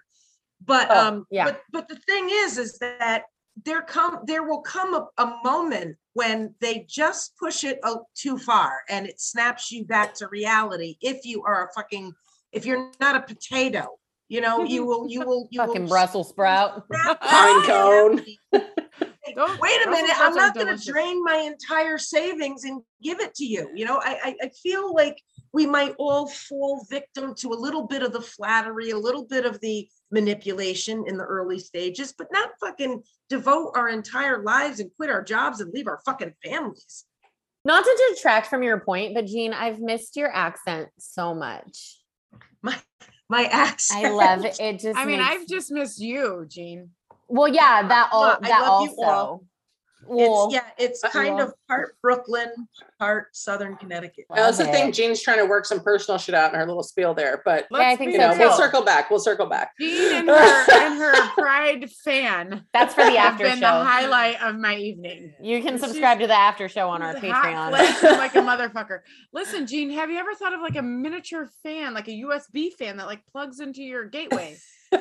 S5: But
S3: Oh,
S5: um
S3: yeah.
S5: but but the thing is is that there come there will come a, a moment when they just push it out too far and it snaps you back to reality if you are a fucking if you're not a potato you know you will you will you
S3: Fucking
S5: will
S3: Brussels sprout.
S4: Pine cone.
S2: Those-
S5: wait a minute i'm not going to drain my entire savings and give it to you you know I, I i feel like we might all fall victim to a little bit of the flattery a little bit of the manipulation in the early stages but not fucking devote our entire lives and quit our jobs and leave our fucking families
S3: Not to detract from your point, but Jean, I've missed your accent so much.
S5: my my accent
S3: I love it. It just
S2: I mean,
S3: makes-
S2: I've just missed you, Jean.
S3: well, yeah, that all
S5: I
S3: that
S5: love you
S3: also.
S5: all.
S3: Well,
S5: it's yeah it's kind
S3: well.
S5: of part brooklyn part southern connecticut
S4: Well, That's the
S3: Love
S4: thing.
S3: it.
S4: Jean's trying to work some personal shit out in her little spiel there, but
S3: Yeah, I think
S2: be
S4: you know,
S3: so
S4: we'll circle back. We'll circle back.
S2: Jean and her and her pride fan
S3: that's for the
S2: have
S3: after
S2: been the highlight of my evening.
S3: You can
S2: She's-
S3: subscribe to the after show on our Patreon.
S2: like a motherfucker. Listen, Jean, have you ever thought of like a miniature fan, like a USB fan that like plugs into your gateway?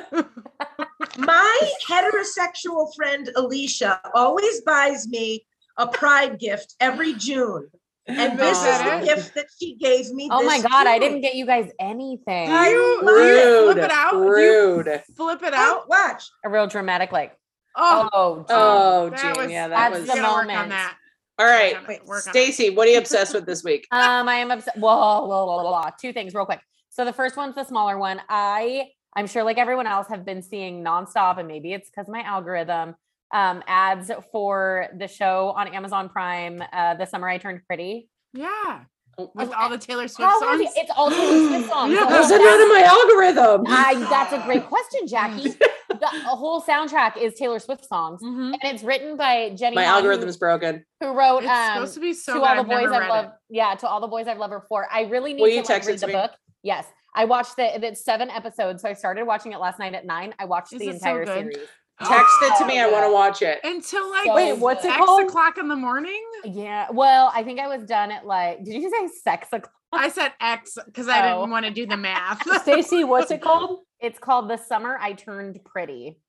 S5: my heterosexual friend alicia always buys me a pride gift every june and this is
S2: Is
S5: the gift that she gave me
S3: oh my
S5: this
S3: god, I didn't get you guys anything.
S2: Do you, do
S4: Rude.
S2: flip it out?
S4: Rude.
S2: flip it
S5: Oh,
S2: out?
S5: watch
S3: A real dramatic, like,
S2: Oh,
S3: oh, Jean.
S4: Oh,
S2: that was-
S4: yeah, that
S3: that's
S4: was.
S3: the
S2: gotta work on
S3: moment.
S2: that.
S4: All right.
S2: Work on it, work on it.
S4: Stacey, what are you obsessed with this week?
S3: Um, I am upset. Whoa, whoa, whoa, whoa, whoa. Two things real quick. So the first one's the smaller one. I, I'm sure like everyone else have been seeing nonstop, and maybe it's because my algorithm um, ads for the show on Amazon Prime, uh, The Summer I Turned Pretty.
S2: Yeah.
S4: Oh,
S2: With all the Taylor Swift
S3: How
S2: songs.
S3: you, it's all Taylor Swift songs.
S2: Yeah.
S3: The
S4: How's
S3: whole
S4: it not in my algorithm?
S3: I, that's a great question, Jackie. the a whole soundtrack is Taylor Swift songs,
S2: Mhm.
S3: and it's written by Jenny.
S4: My
S3: Han, who-
S4: algorithm's broken.
S3: who wrote
S2: It's
S3: um,
S2: supposed to be so
S3: to
S2: good.
S3: all the
S2: I've
S3: boys I've loved. Yeah, to all the boys I've loved before. I really need
S4: Will
S3: to
S4: you
S3: like,
S4: text it
S3: read the
S4: me?
S3: book. Yes, I watched the. It's seven episodes, so I started watching it last night at nine. I watched
S2: Is
S3: the
S2: it so
S3: entire series. Oh.
S4: Text it to me. I want to watch it.
S2: Until like
S3: So
S6: Wait, what's it
S2: X
S6: called?
S2: o'clock in the morning.
S3: Yeah. Well, I think I was done at like. Did you say sex o'clock?
S2: I said X because I
S3: Oh.
S2: didn't want to do the math.
S6: Stacey, what's it called?
S3: It's called The Summer I Turned Pretty.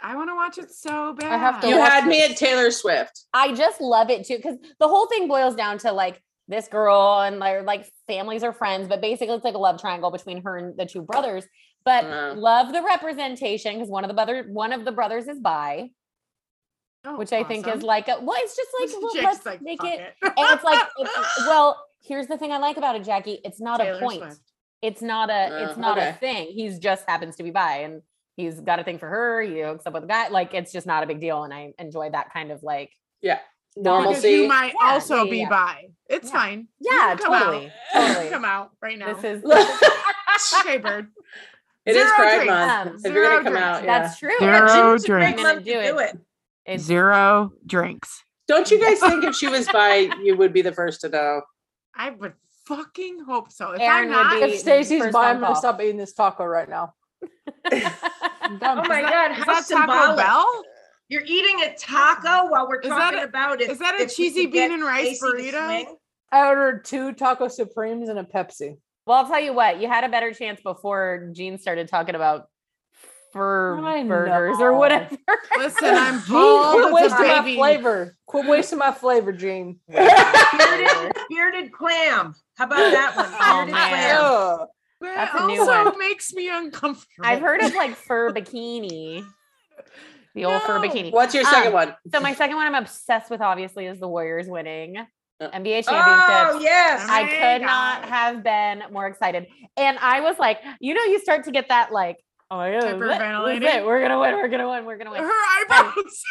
S2: I want to watch it so bad.
S6: I have to
S4: You
S6: watch
S4: had me at Taylor Swift.
S3: I just love it too because the whole thing boils down to like this girl and like, like families or friends, but basically it's like a love triangle between her and the two brothers. But
S4: Oh.
S3: love the representation because one of the brother one of the brothers is bi,
S2: Oh,
S3: which I think is like a, well, it's just like well, let's
S2: like,
S3: make
S2: "Fuck
S3: it. And it's like it's, well, here's the thing I like about it, Jackie. It's not
S2: Taylor
S3: a point.
S2: Swift.
S3: It's not a it's
S4: Oh,
S3: not
S4: okay.
S3: a thing. He's just happens to be bi and he's got a thing for her. He hooks up with a guy. Like it's just not a big deal. And I enjoy that kind of like
S4: Yeah.
S2: Because
S4: Normalcy.
S2: you might
S3: Yeah,
S2: also
S3: yeah,
S2: be
S3: yeah.
S2: bi. It's
S3: Yeah.
S2: fine. You
S3: yeah,
S2: can come out.
S3: totally.
S2: You can
S3: Totally.
S2: Come out right now.
S3: This is
S2: okay, bird.
S4: It is
S2: Zero
S4: Pride
S2: drinks.
S4: Month.
S3: Um,
S4: if you're gonna come
S2: drinks.
S4: out, yeah.
S3: that's true.
S2: Zero
S5: June's
S2: drinks.
S5: month to
S3: Do it.
S5: do it.
S3: It's
S2: Zero drinks.
S4: Don't you guys think if she was bi, you would be the first to know?
S2: I would fucking hope so. If
S3: Erin
S2: I'm not,
S6: If Stacey's
S3: first
S6: by, I'm gonna stop eating this taco right now.
S5: Oh my
S2: is that-
S5: God,
S2: is
S5: how
S2: that Taco. Bell?
S5: You're eating a taco while we're
S2: Is
S5: talking
S2: a-
S5: about it.
S2: is that a cheesy bean and rice burrito?
S6: I ordered two taco supremes and a Pepsi.
S3: well, I'll tell you what, you had a better chance before Jean started talking about fur
S6: I
S3: burgers or whatever.
S2: Listen, I'm
S6: Jean,
S2: bald
S6: quit wasting my flavor. Quit wasting my flavor, Jean.
S5: Bearded, bearded clam. How about that one?
S3: Oh,
S5: Bearded
S3: man.
S5: clam.
S6: Ugh.
S2: That
S3: That's a
S2: also
S3: one.
S2: makes me uncomfortable.
S3: I've heard of like fur bikini. The old fur bikini.
S4: What's your second
S3: Um,
S4: one?
S3: So my second one I'm obsessed with obviously is the Warriors winning
S4: Uh,
S3: NBA championship.
S5: Oh yes.
S3: I
S2: my
S3: could not have been more excited. And I was like, you know, you start to get that like, oh my god, this is it,
S2: Hyperventilating.
S3: it, we're gonna win, we're gonna win, we're gonna win.
S2: her eyebrows.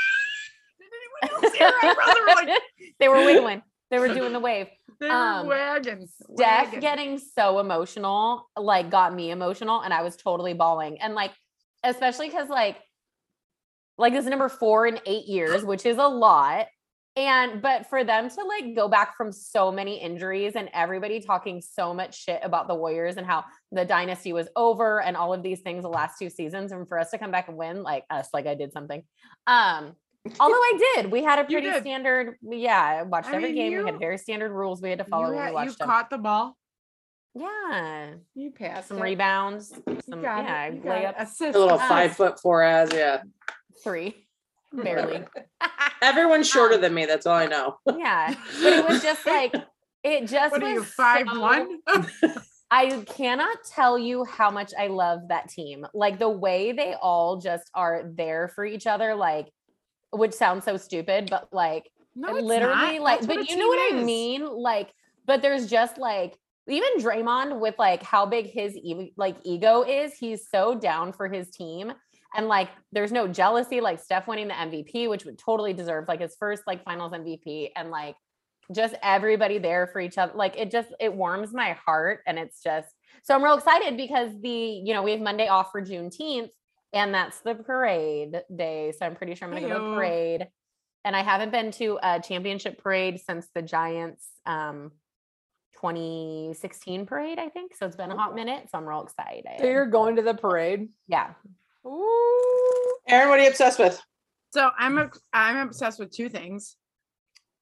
S2: Did anyone else see her eyebrows? They were like
S3: they were wiggling. They were doing the wave.
S2: they were
S3: Um,
S2: wagging.
S3: Steph
S2: wagging.
S3: getting so emotional, like got me emotional, and I was totally bawling. And like, especially because like, like this is number four in eight years, which is a lot. And but for them to like go back from so many injuries and everybody talking so much shit about the Warriors and how the dynasty was over and all of these things the last two seasons, and for us to come back and win, like us, like I did something. Um, although I did, we had a pretty standard. Yeah, I watched
S2: I
S3: every
S2: mean,
S3: game. we had very standard rules we had to follow
S2: You,
S3: when we
S2: had, you
S3: watched them.
S2: caught the ball.
S3: Yeah,
S2: You passed
S3: some
S2: it.
S3: rebounds,
S2: You
S3: some
S2: got
S3: yeah,
S2: it. You got it.
S3: layups,
S4: A little five foot four as, yeah.
S3: Three, barely.
S4: Everyone's shorter
S3: Um,
S4: than me. That's all I know.
S3: Yeah, but it was just like it just
S2: What are you, five
S3: so-
S2: one?
S3: I cannot tell you how much I love that team. Like the way they all just are there for each other, like which sounds so stupid, but like
S2: No,
S3: literally
S2: not.
S3: like
S2: That's
S3: but you know what I mean? Like, but there's just like even Draymond with like how big his e- like ego is, he's so down for his team. And like there's no jealousy, like Steph winning the MVP, which would totally deserve like his first like finals MVP. And like just everybody there for each other. Like it just it warms my heart. And it's just so I'm real excited because the, you know, we have Monday off for Juneteenth, and that's the parade day. So I'm pretty sure I'm gonna go to the parade. And I haven't been to a championship parade since the Giants um 2016 parade, I think. So it's been a hot minute. So I'm real excited.
S6: So you're going to the parade?
S3: yeah.
S6: Ooh.
S4: Erin, what are you obsessed with?
S2: So I'm a, I'm obsessed with two things.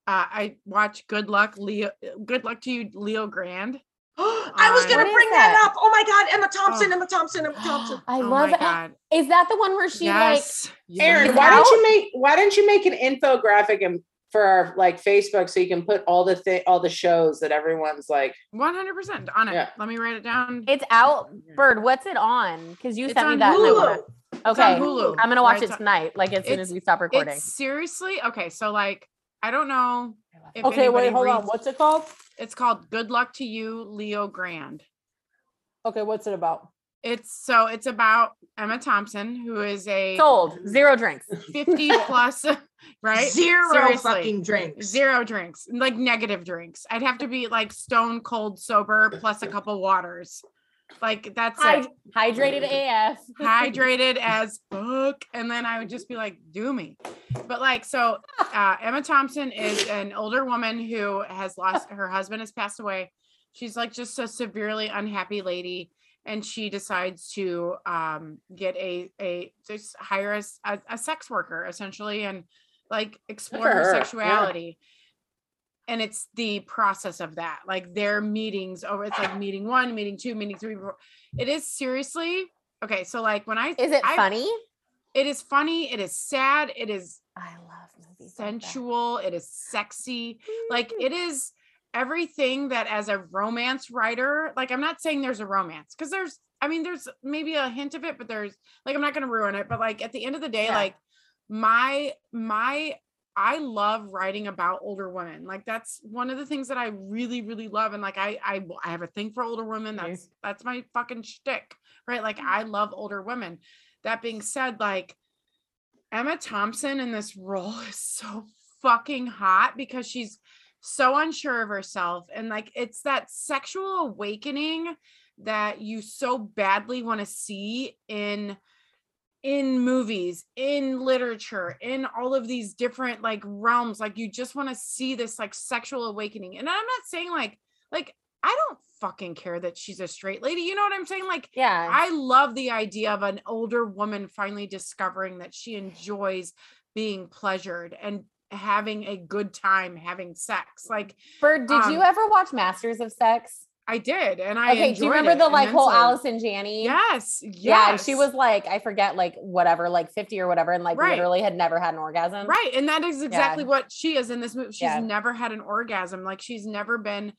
S2: Uh, I watch Good Luck Leo. Good luck to you, Leo Grand.
S5: I was gonna
S3: What is
S5: bring that?
S3: that?
S5: up. Oh my God, Emma Thompson,
S2: Oh.
S5: Emma Thompson, Emma Thompson.
S3: I
S2: oh
S3: love
S2: my
S3: it.
S2: god!
S3: Is that the one where she like
S2: yes,
S3: Erin,
S4: why don't you make why don't you make an infographic and for our like Facebook so you can put all the thi- all the shows that everyone's like
S2: one hundred percent on it.
S4: Yeah.
S2: Let me write it down.
S3: it's out? Bird, what's it on? Because you
S2: It's
S3: sent me that. and I
S5: Hulu.
S3: wanna-
S2: It's on
S3: Okay.
S2: Hulu.
S3: I'm gonna watch
S2: Right,
S3: it tonight, like as soon
S2: it's-
S3: as we stop recording.
S2: It's seriously okay. So like, I don't know. If
S6: Okay, wait,
S2: anybody
S6: hold on. What's it called?
S2: It's called Good Luck to You, Leo Grand.
S6: Okay, what's it about?
S2: It's so it's about Emma Thompson, who is a
S3: Sold. Zero drinks.
S2: 50 plus, right?
S5: Zero
S2: Seriously.
S5: fucking drinks.
S2: Zero drinks, like negative drinks. I'd have to be like stone cold sober plus a couple waters. Like that's it.
S3: Hydrated AF.
S2: Hydrated as fuck. And then I would just be like, do me. But like, so uh, Emma Thompson is an older woman who has lost her husband has passed away. She's like just a severely unhappy lady. And she decides to um, get a a just hire a, a- a sex worker essentially and like explore her
S4: her, yeah.
S2: sexuality and it's the process of that like their meetings over it's like meeting one meeting two meeting three it is seriously okay so like when i
S3: Is it
S2: I-
S3: funny?
S2: it is funny it is sad it is
S3: I love movies. like
S2: sensual it is sexy like it is everything that as a romance writer like i'm not saying there's a romance because there's i mean there's maybe a hint of it but there's like i'm not going to ruin it but like at the end of the day
S3: Yeah.
S2: like my my i love writing about older women like that's one of the things that i really really love and like i i, I have a thing for older women
S3: Me.
S2: that's that's my fucking shtick right like mm. i love older women that being said like Emma Thompson in this role is so fucking hot because she's so unsure of herself and like it's that sexual awakening that you so badly want to see in in movies in literature in all of these different like realms like you just want to see this like sexual awakening and i'm not saying like like i don't fucking care that she's a straight lady you know what i'm saying like
S3: Yeah.
S2: I love the idea of an older woman finally discovering that she enjoys being pleasured and having a good time having sex. Like
S3: Bird, did you
S2: um,
S3: ever watch Masters of Sex?
S2: I did, and I
S3: Okay, do you remember the like whole
S2: immensely.
S3: Allison Janney?
S2: Yes, yes.
S3: Yeah, she was like, I forget, like whatever, like 50 or whatever, and like
S2: Right.
S3: literally had never had an orgasm.
S2: right, and that is exactly
S3: Yeah.
S2: what she is in this movie. She's
S3: Yeah.
S2: never had an orgasm. Like she's never been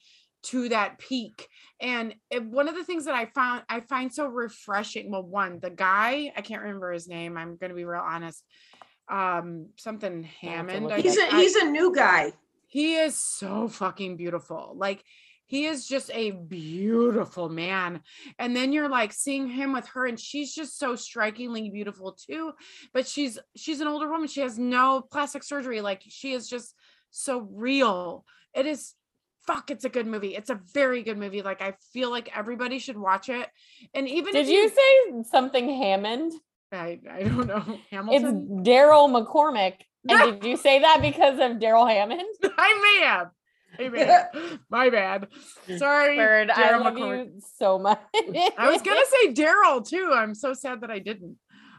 S2: to that peak. And it, one of the things that I found I find so refreshing. Well, one, the guy I can't remember his name. I'm going to be real honest. Um, something Hammond. I
S5: He's
S2: think.
S5: a
S2: I-
S5: he's a new guy.
S2: he is so fucking beautiful like he is just a beautiful man and then you're like seeing him with her and she's just so strikingly beautiful too but she's she's an older woman she has no plastic surgery like she is just so real it is fuck it's a good movie it's a very good movie like i feel like everybody should watch it and even
S3: Did
S2: if
S3: you say something Hammond?
S2: I, I don't know
S3: It's Daryl McCormack. And did you say that because of Darrell Hammond?
S2: i may have I may have. my bad sorry
S3: Bird, I
S2: Daryl
S3: love
S2: McCormack.
S3: you so much.
S2: I was gonna say Daryl too. I'm so sad that I didn't.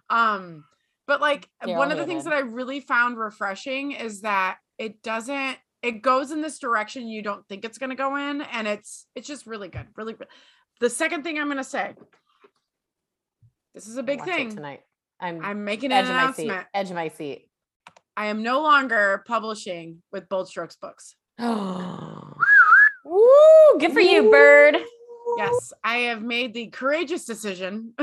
S2: Um, but like one of the things that I really found refreshing is that it doesn't. It goes in this direction you don't think it's gonna go in, and it's it's just really good. Really, re- the second thing I'm gonna say. This is a big thing.
S3: tonight. I'm,
S2: I'm making an
S3: edge of my seat.
S2: announcement.
S3: Edge of my seat.
S2: I am no longer publishing with Bold Strokes Books.
S3: Woo! Good for you, bird.
S2: Yes, I have made the courageous decision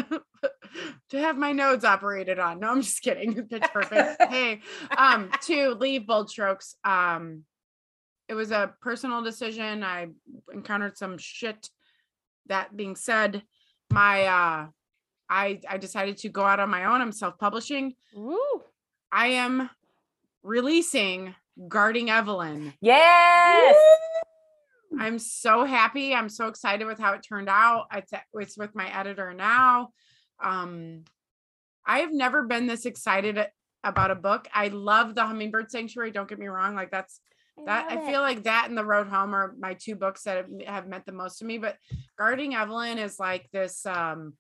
S2: to have my nodes operated on. No, I'm just kidding. Pitch perfect. hey, um, to leave Bold Strokes. Um, it was a personal decision. I encountered some shit. That being said, my uh I I decided to go out on my own. I'm self-publishing.
S3: Woo!
S2: I am releasing Guarding Evelyn.
S3: Yes.
S2: I'm so happy. I'm so excited with how it turned out. It's, it's with my editor now. Um, I have never been this excited about a book. I love the Hummingbird Sanctuary. Don't get me wrong. Like that's that. I feel like that and The Road Home are my two books that have, have meant the most to me. But Guarding Evelyn is like this um,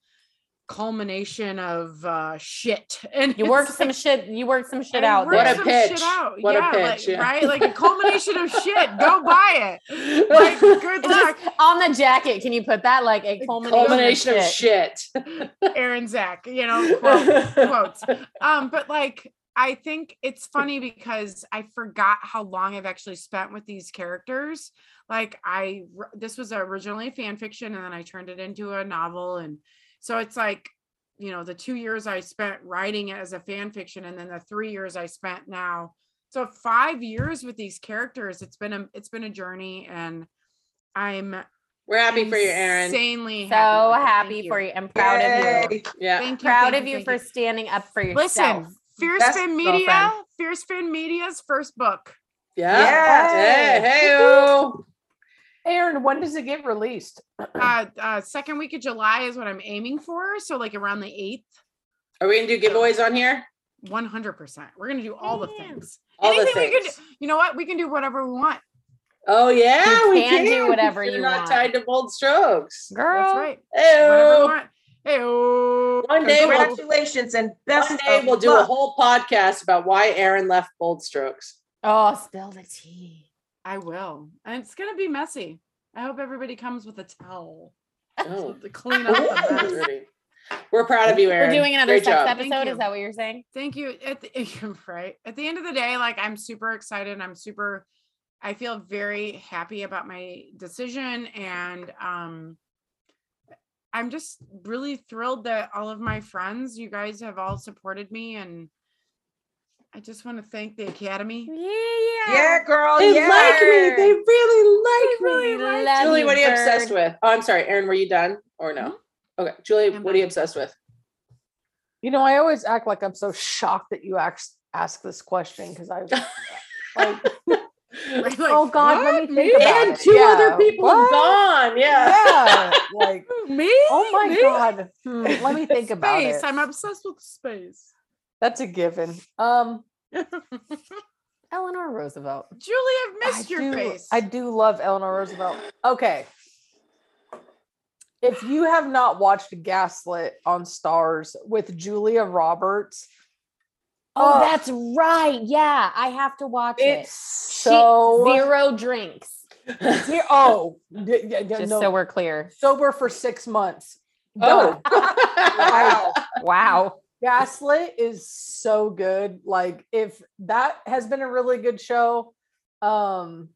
S2: culmination of uh, shit. And
S3: you worked
S2: it's
S3: some shit. You worked some shit
S2: I
S3: out
S2: worked
S4: What a
S2: some
S4: pitch.
S2: shit out.
S4: What a
S2: yeah,
S4: pitch,
S2: like,
S4: yeah.
S2: right? Like a culmination of shit. Go buy it. Like, good luck.
S3: on the jacket. Can you put that like a culmination,
S4: Culmination of shit.
S2: Erin Zak, you know, quote, quotes. Um, but like I think it's funny because I forgot how long I've actually spent with these characters. Like I, this was originally fan fiction and then I turned it into a novel. And so it's like, you know, the two years I spent writing it as a fan fiction and then the three years I spent now. So five years with these characters, it's been a it's been a journey and I'm
S4: We're happy for you, Erin.
S2: Insanely
S3: So
S2: happy,
S3: happy
S2: Thank
S3: for
S2: you.
S3: you. I'm proud of you.
S4: Yeah.
S2: Thank you.
S3: Proud
S2: thank
S3: of you
S2: thank
S3: for standing up for yourself.
S2: Listen, Fierce
S5: Best
S2: Femme Media,
S5: girlfriend.
S2: Fierce Femme Media's first book.
S4: Yeah.
S5: Yes.
S4: Hey, hey,
S6: Erin, when does it get released?
S2: Uh, uh, second week of July is what I'm aiming for. So like around the eighth,
S4: Are we gonna do giveaways on here?
S2: 100. percent We're gonna do all the things.
S4: All the
S2: Anything we can do.
S4: things.
S2: You know what? We can do whatever we want.
S4: Oh yeah,
S3: You
S4: we
S3: can do whatever
S4: You're
S3: you
S4: not
S3: want.
S4: tied to bold strokes.
S3: Girl.
S2: That's right. Whatever we
S4: Hey,
S2: want. Hey, oh.
S4: One day
S5: Congratulations and best
S4: one day
S5: of
S4: we'll do a whole podcast about why Erin left bold strokes.
S3: Oh, spill the tea.
S2: I will. And it's gonna be messy. I hope everybody comes with a towel
S4: Oh.
S2: to clean up the mess.
S4: We're proud of you, Erin.
S3: We're doing another
S4: Great
S3: sex
S4: job.
S3: Episode. Is that what you're saying?
S2: thank you at the, right at the end of the day like i'm super excited i'm super i feel very happy about my decision and um i'm just really thrilled that all of my friends you guys have all supported me and i just want to thank the academy
S3: Yeah.
S5: Yeah, girl.
S4: They
S5: yeah.
S4: like me. They really like me.
S3: really love
S4: Julie,
S3: you,
S4: what are you obsessed
S3: bird.
S4: with? Oh, I'm sorry, Erin. Were you done or no? Okay, Julie,
S2: I'm
S4: what are you obsessed with?
S6: You know, I always act like I'm so shocked that you ask ask this question because I like,
S2: like,
S6: oh God, let me think about
S4: and
S6: it.
S4: two other people have
S6: what?
S4: gone. Yeah.
S6: Yeah, like
S2: me
S6: oh my
S2: Me?
S6: God. Hmm, let me think about
S2: space
S6: it.
S2: i'm obsessed with space
S6: That's a given. Um,
S3: Eleanor Roosevelt.
S2: julie i've missed
S6: I
S2: your
S6: do,
S2: face
S6: I do love Eleanor Roosevelt. Okay. If you have not watched Gaslit on Starz with Julia Roberts,
S3: Oh,
S6: Oh.
S3: that's right. Yeah, I have to watch
S6: it's
S3: it.
S6: so
S3: She- zero drinks.
S6: Ze- oh, d- yeah, yeah,
S3: Just
S6: no,
S3: so we're clear.
S6: sober for six months.
S4: Oh.
S5: Wow.
S3: Wow.
S6: Gaslit is so good. Like if that has been a really good show. Um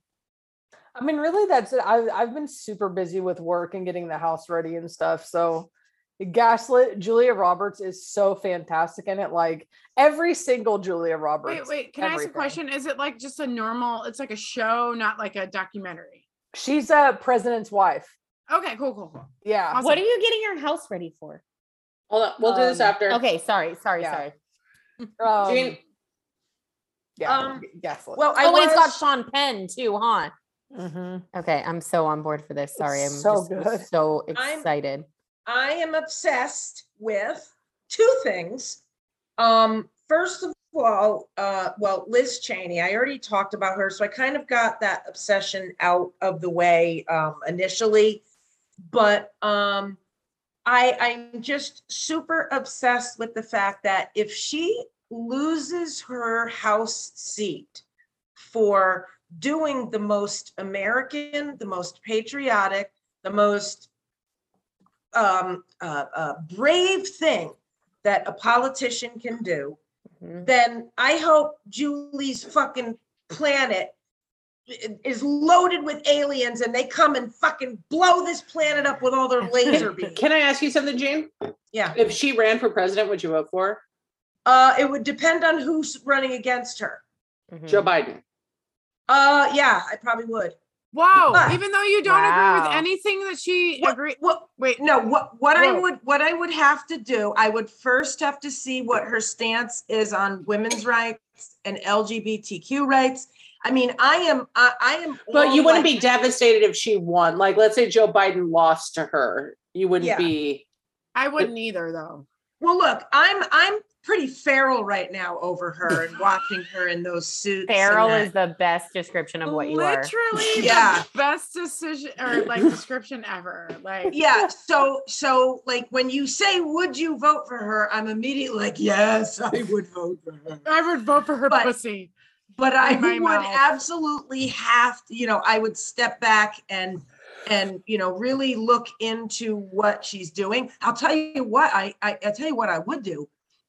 S6: I mean really that's it. I've I've been super busy with work and getting the house ready and stuff. So Gaslit, Julia Roberts is so fantastic in it. Like every single Julia Roberts.
S2: wait wait can i ask a question is it like just a normal it's like a show not like a documentary
S6: She's a president's wife.
S2: Okay, cool, cool, cool.
S6: Yeah.
S2: Awesome.
S3: What are you getting your house ready for?
S4: Hold on. We'll do this
S6: Um,
S4: after.
S3: Okay, sorry, sorry,
S6: Yeah.
S3: sorry.
S6: Um,
S4: Jean-
S6: yeah.
S5: Um,
S6: Gaslit.
S5: Well, I
S3: oh, and it's got Sean Penn too, huh?
S6: Mhm.
S3: Okay, I'm so on board for this. Sorry, I'm
S6: so
S3: just
S6: good.
S3: so
S5: I'm-
S3: excited.
S5: I am obsessed with two things. Um, first of all, uh, well, Liz Cheney, I already talked about her, so I kind of got that obsession out of the way um, initially. But um, I, I'm just super obsessed with the fact that if she loses her House seat for doing the most American, the most patriotic, the most um, uh, uh, brave thing that a politician can do
S3: Mhm.
S5: then I hope Julie's fucking planet is loaded with aliens and they come and fucking blow this planet up with all their laser beams.
S4: Can I ask you something, Jane?
S5: Yeah.
S4: If she ran for president, would you vote for her?
S5: Uh, it would depend on who's running against her.
S3: Mhm.
S4: Joe Biden?
S5: Uh, yeah, I probably would.
S2: Wow.
S5: But-
S2: Even though you don't agree with anything that she
S5: What-
S2: agreed.
S5: What,
S2: Wait,
S5: no, what, what I would, what I would have to do, I would first have to see what her stance is on women's rights and LGBTQ rights. I mean, I am, I, I am.
S4: But you wouldn't
S5: like-
S4: be devastated if she won. Like, let's say Joe Biden lost to her. You wouldn't
S5: Yeah.
S4: be.
S2: I wouldn't either though.
S5: Well, look, I'm, I'm pretty feral right now over her and watching her in those suits.
S3: Feral is the best description of what you are.
S2: Literally
S5: Yeah.
S2: the best decision or like description ever. Like
S5: Yeah, so, so like when you say, would you vote for her? I'm immediately like, yes, I would vote for her.
S2: I would vote for her
S5: But-
S2: pussy.
S5: But I would
S2: mouth.
S5: absolutely have to, you know, I would step back and, and, you know, really look into what she's doing. I'll tell you what, I, I, I'll tell you what I would do.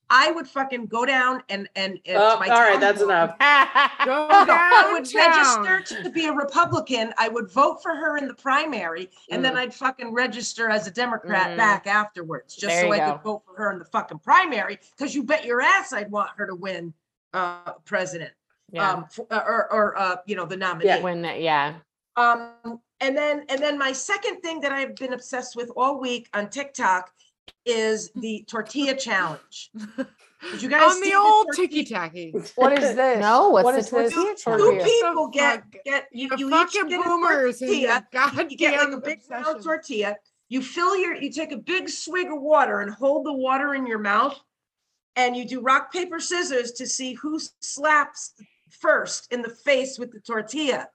S5: I would fucking go down and, and. and
S4: Oh,
S5: my
S4: all right, that's
S5: hall-
S4: enough.
S2: Go
S5: No, I would
S2: downtown.
S5: register to be a Republican. I would vote for her in the primary, and then
S4: Mm.
S5: I'd fucking register as a Democrat
S3: Mm.
S5: back afterwards, just
S3: There
S5: so I
S3: go.
S5: could vote for her in the fucking primary. Because you bet your ass I'd want her to win uh, president,
S3: yeah.
S5: um, f- or or uh, you know the nominee.
S3: when that, yeah.
S5: Um, and then and then my second thing that I've been obsessed with all week on TikTok is the tortilla challenge. Did you guys
S2: On the old
S5: tortilla-
S2: ticky tacky.
S6: What is this?
S3: No, what's
S6: What
S3: the
S6: is this?
S3: tortilla
S5: Two
S3: challenge?
S5: people get
S2: fuck?
S5: get you,
S2: You,
S5: you each
S2: fucking
S5: get a
S2: boomers and
S5: tortilla.
S2: goddamn
S5: you get like a big round tortilla. You fill your, you take a big swig of water and hold the water in your mouth. And you do rock, paper, scissors to see who slaps first in the face with the tortilla.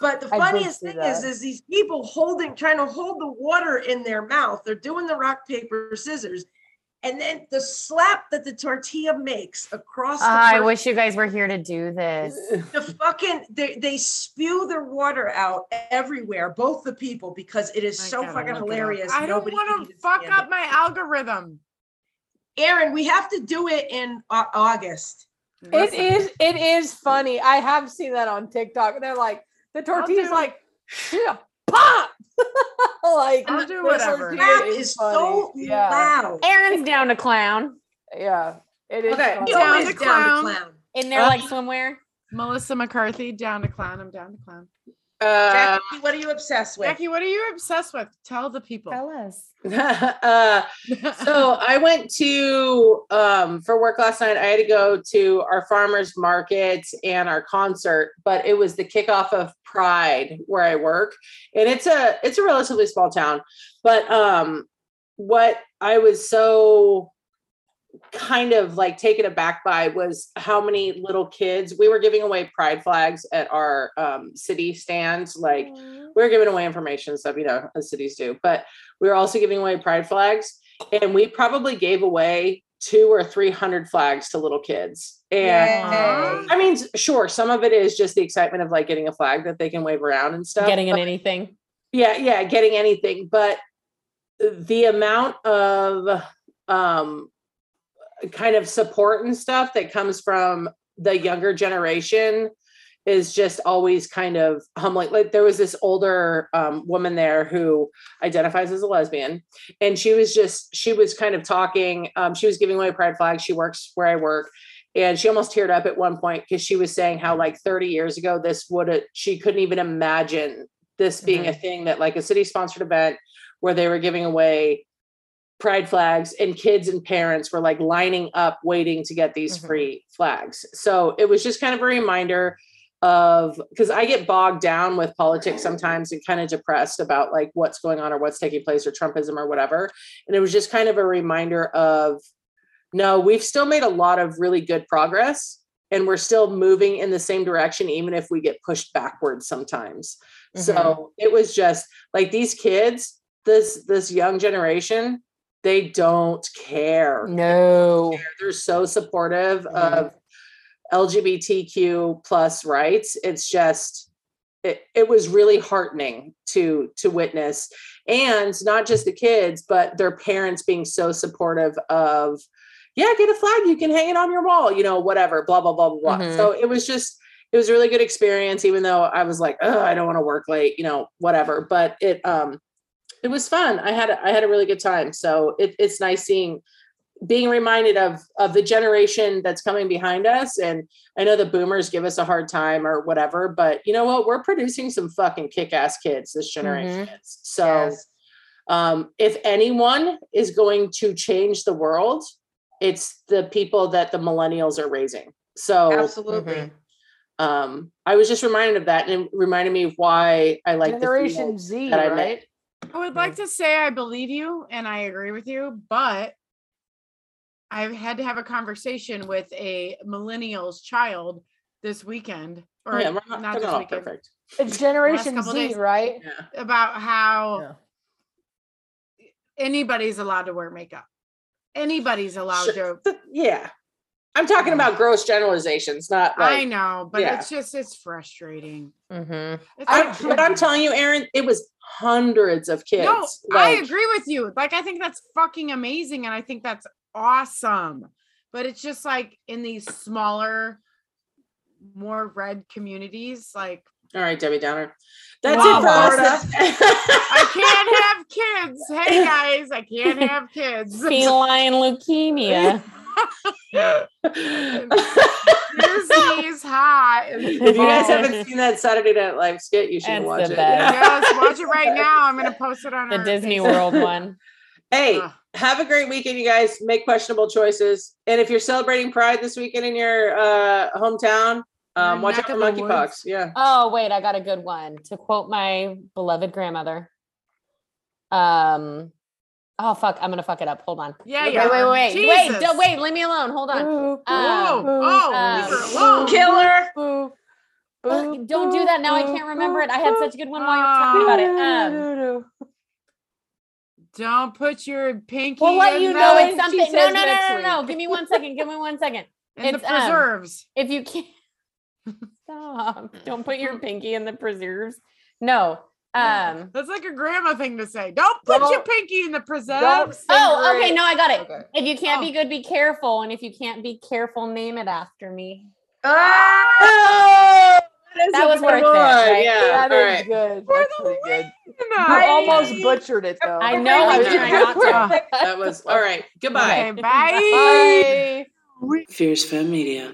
S5: But the funniest
S6: see
S5: thing is,
S6: that.
S5: is these people holding, trying to hold the water in their mouth. They're doing the rock, paper, scissors. And then the slap that the tortilla makes across the
S3: Ah, I wish you guys were here to do this.
S5: the fucking they, they spew their water out everywhere both the people because it is
S2: I
S5: so fucking
S2: look it up.
S5: hilarious
S2: I don't want to fuck up
S5: it.
S2: my algorithm.
S5: erin we have to do it in Au- august
S6: It
S2: Listen,
S6: is. It is funny. I have seen that on TikTok. They're like the tortilla's
S2: do-
S6: like yeah, pop. like
S2: I'll do
S6: the
S2: whatever.
S6: tortilla
S5: that is
S6: funny.
S5: so
S6: yeah,
S5: loud
S3: Erin's down to clown
S6: yeah. It is.
S4: Okay.
S6: funny.
S2: Down
S5: always
S2: to
S5: down to
S2: clown.
S5: clown
S3: in their
S4: Uh,
S3: like swimwear.
S2: Melissa McCarthy down to clown. I'm down to clown.
S4: Uh,
S5: Jackie, what are you obsessed with
S2: Jackie, what are you obsessed with? Tell the people.
S3: Tell us.
S4: uh, so I went to um, for work last night. I had to go to our farmers market and our concert, but it was the kickoff of Pride where I work, and it's a it's a relatively small town. But um, what I was so kind of like taken aback by was how many little kids we were giving away pride flags at our um, city stands like we were giving away information stuff, you know, as cities do, but we were also giving away pride flags. And we probably gave away two or 300 flags to little kids. And
S5: Yay.
S4: I mean, sure, some of it is just the excitement of like getting a flag that they can wave around and stuff.
S3: Getting in
S4: but-
S3: anything.
S4: yeah, yeah, getting anything. But the amount of um kind of support and stuff that comes from the younger generation is just always kind of humbling. Like there was this older um, woman there who identifies as a lesbian, and she was just she was kind of talking. Um, she was giving away pride flags. She works where I work, and she almost teared up at one point because she was saying how like 30 years ago this would have she couldn't even imagine this being a thing that like a city sponsored event where they were giving away pride flags and kids and parents were like lining up waiting to get these
S3: Mhm.
S4: free flags. So it was just kind of a reminder of because I get bogged down with politics sometimes and kind of depressed about like what's going on or what's taking place or Trumpism or whatever. And it was just kind of a reminder of no, we've still made a lot of really good progress and we're still moving in the same direction, even if we get pushed backwards sometimes. So it was just like these kids, this this young generation, they don't care.
S3: No.
S4: They're so supportive
S3: Mhm.
S4: of LGBTQ plus rights. It's just it, it was really heartening to to witness and not just the kids but their parents being so supportive of yeah, get a flag. You can hang it on your wall, you know, whatever, blah, blah, blah, blah, blah.
S3: Mhm.
S4: So it was just, it was a really good experience, even though I was like, oh, I don't want to work late, you know, whatever. But it, um, it was fun. I had, a- I had a really good time. So it, it's nice seeing, being reminded of, of the generation that's coming behind us. And I know the boomers give us a hard time or whatever, but you know what? We're producing some fucking kick-ass kids this generation is. So,
S5: Yes.
S4: um, if anyone is going to change the world, it's the people that the millennials are raising. So
S5: Absolutely.
S3: Mhm.
S4: um, I was just reminded of that and it reminded me of why I like
S6: Generation
S4: the
S6: Z,
S4: that I met.
S6: Right?
S2: I would like to say I believe you and I agree with you, but I've had to have a conversation with a millennials child this weekend or
S4: yeah, we're not,
S2: not this weekend
S4: perfect.
S6: It's Generation Z,
S2: days.
S6: right?
S4: Yeah.
S2: about how
S6: Yeah.
S2: anybody's allowed to wear makeup. Anybody's allowed
S4: Sure.
S2: to.
S4: Yeah. I'm talking about gross generalizations, not like
S2: I know, but
S4: yeah.
S2: it's just it's frustrating.
S3: Mm-hmm.
S2: It's
S4: I,
S2: frustrating.
S4: but I'm telling you, Erin, it was hundreds of kids.
S2: No, I agree with you. Like I think that's fucking amazing, and I think that's awesome. But it's just like in these smaller, more red communities, like
S4: All right, Debbie Downer. That's
S2: Wow,
S4: it for us.
S2: I can't have kids. Hey guys, I can't have kids.
S3: Feline leukemia.
S2: Disney's hot.
S4: if you guys haven't seen that Saturday Night Live skit, you should
S3: It's
S4: watch it.
S3: best.
S2: yes, watch it right now. I'm gonna post it on
S3: The
S2: our
S3: Disney
S2: Facebook.
S3: World one.
S4: Hey,
S2: Ugh.
S4: have a great weekend, you guys. Make questionable choices. And if you're celebrating Pride this weekend in your uh, hometown, um, watch
S2: neck
S4: out for monkeypox. Yeah.
S3: Oh, wait, I got a good one. To quote my beloved grandmother. Um oh fuck, I'm gonna fuck it up. Hold on.
S2: Yeah, yeah.
S3: wait, wait, wait, wait,
S2: Jesus.
S3: don't wait, leave me alone. Hold on.
S6: Boo,
S2: Oh,
S3: Um,
S2: oh,
S3: um,
S2: leave her alone.
S5: Killer.
S6: boo,
S3: Fuck,
S6: boo,
S3: don't do that now. I can't remember
S6: boo,
S3: it. I had such a good one while you were talking about it. Um.
S2: Don't put your pinky.
S3: we'll let you know
S6: when
S3: it's something. No, no, no, no, no, no. Give me one second. Give me one second.
S2: in the
S3: it's, um,
S2: preserves.
S3: If you can't stop, don't put your pinky in the preserves. No. Um
S2: That's like a grandma thing to say. Don't put your
S6: Don't-
S2: pinky in the
S6: Don't.
S3: Oh, okay.
S6: it.
S3: No, I got it.
S6: Okay.
S3: If you can't
S2: Oh.
S3: be good, be careful. And if you can't be careful, name it after me.
S4: Oh, is
S3: That
S4: a
S3: was
S4: good
S3: worth it, right?
S4: Yeah.
S6: That
S4: all
S6: is
S4: right.
S6: good.
S2: For
S6: That's
S2: the
S6: good.
S2: I-
S6: almost butchered it though.
S3: I know. I was trying not to.
S4: That was all right. Goodbye.
S2: Okay, bye.
S6: Bye.
S1: Fierce Femme Media.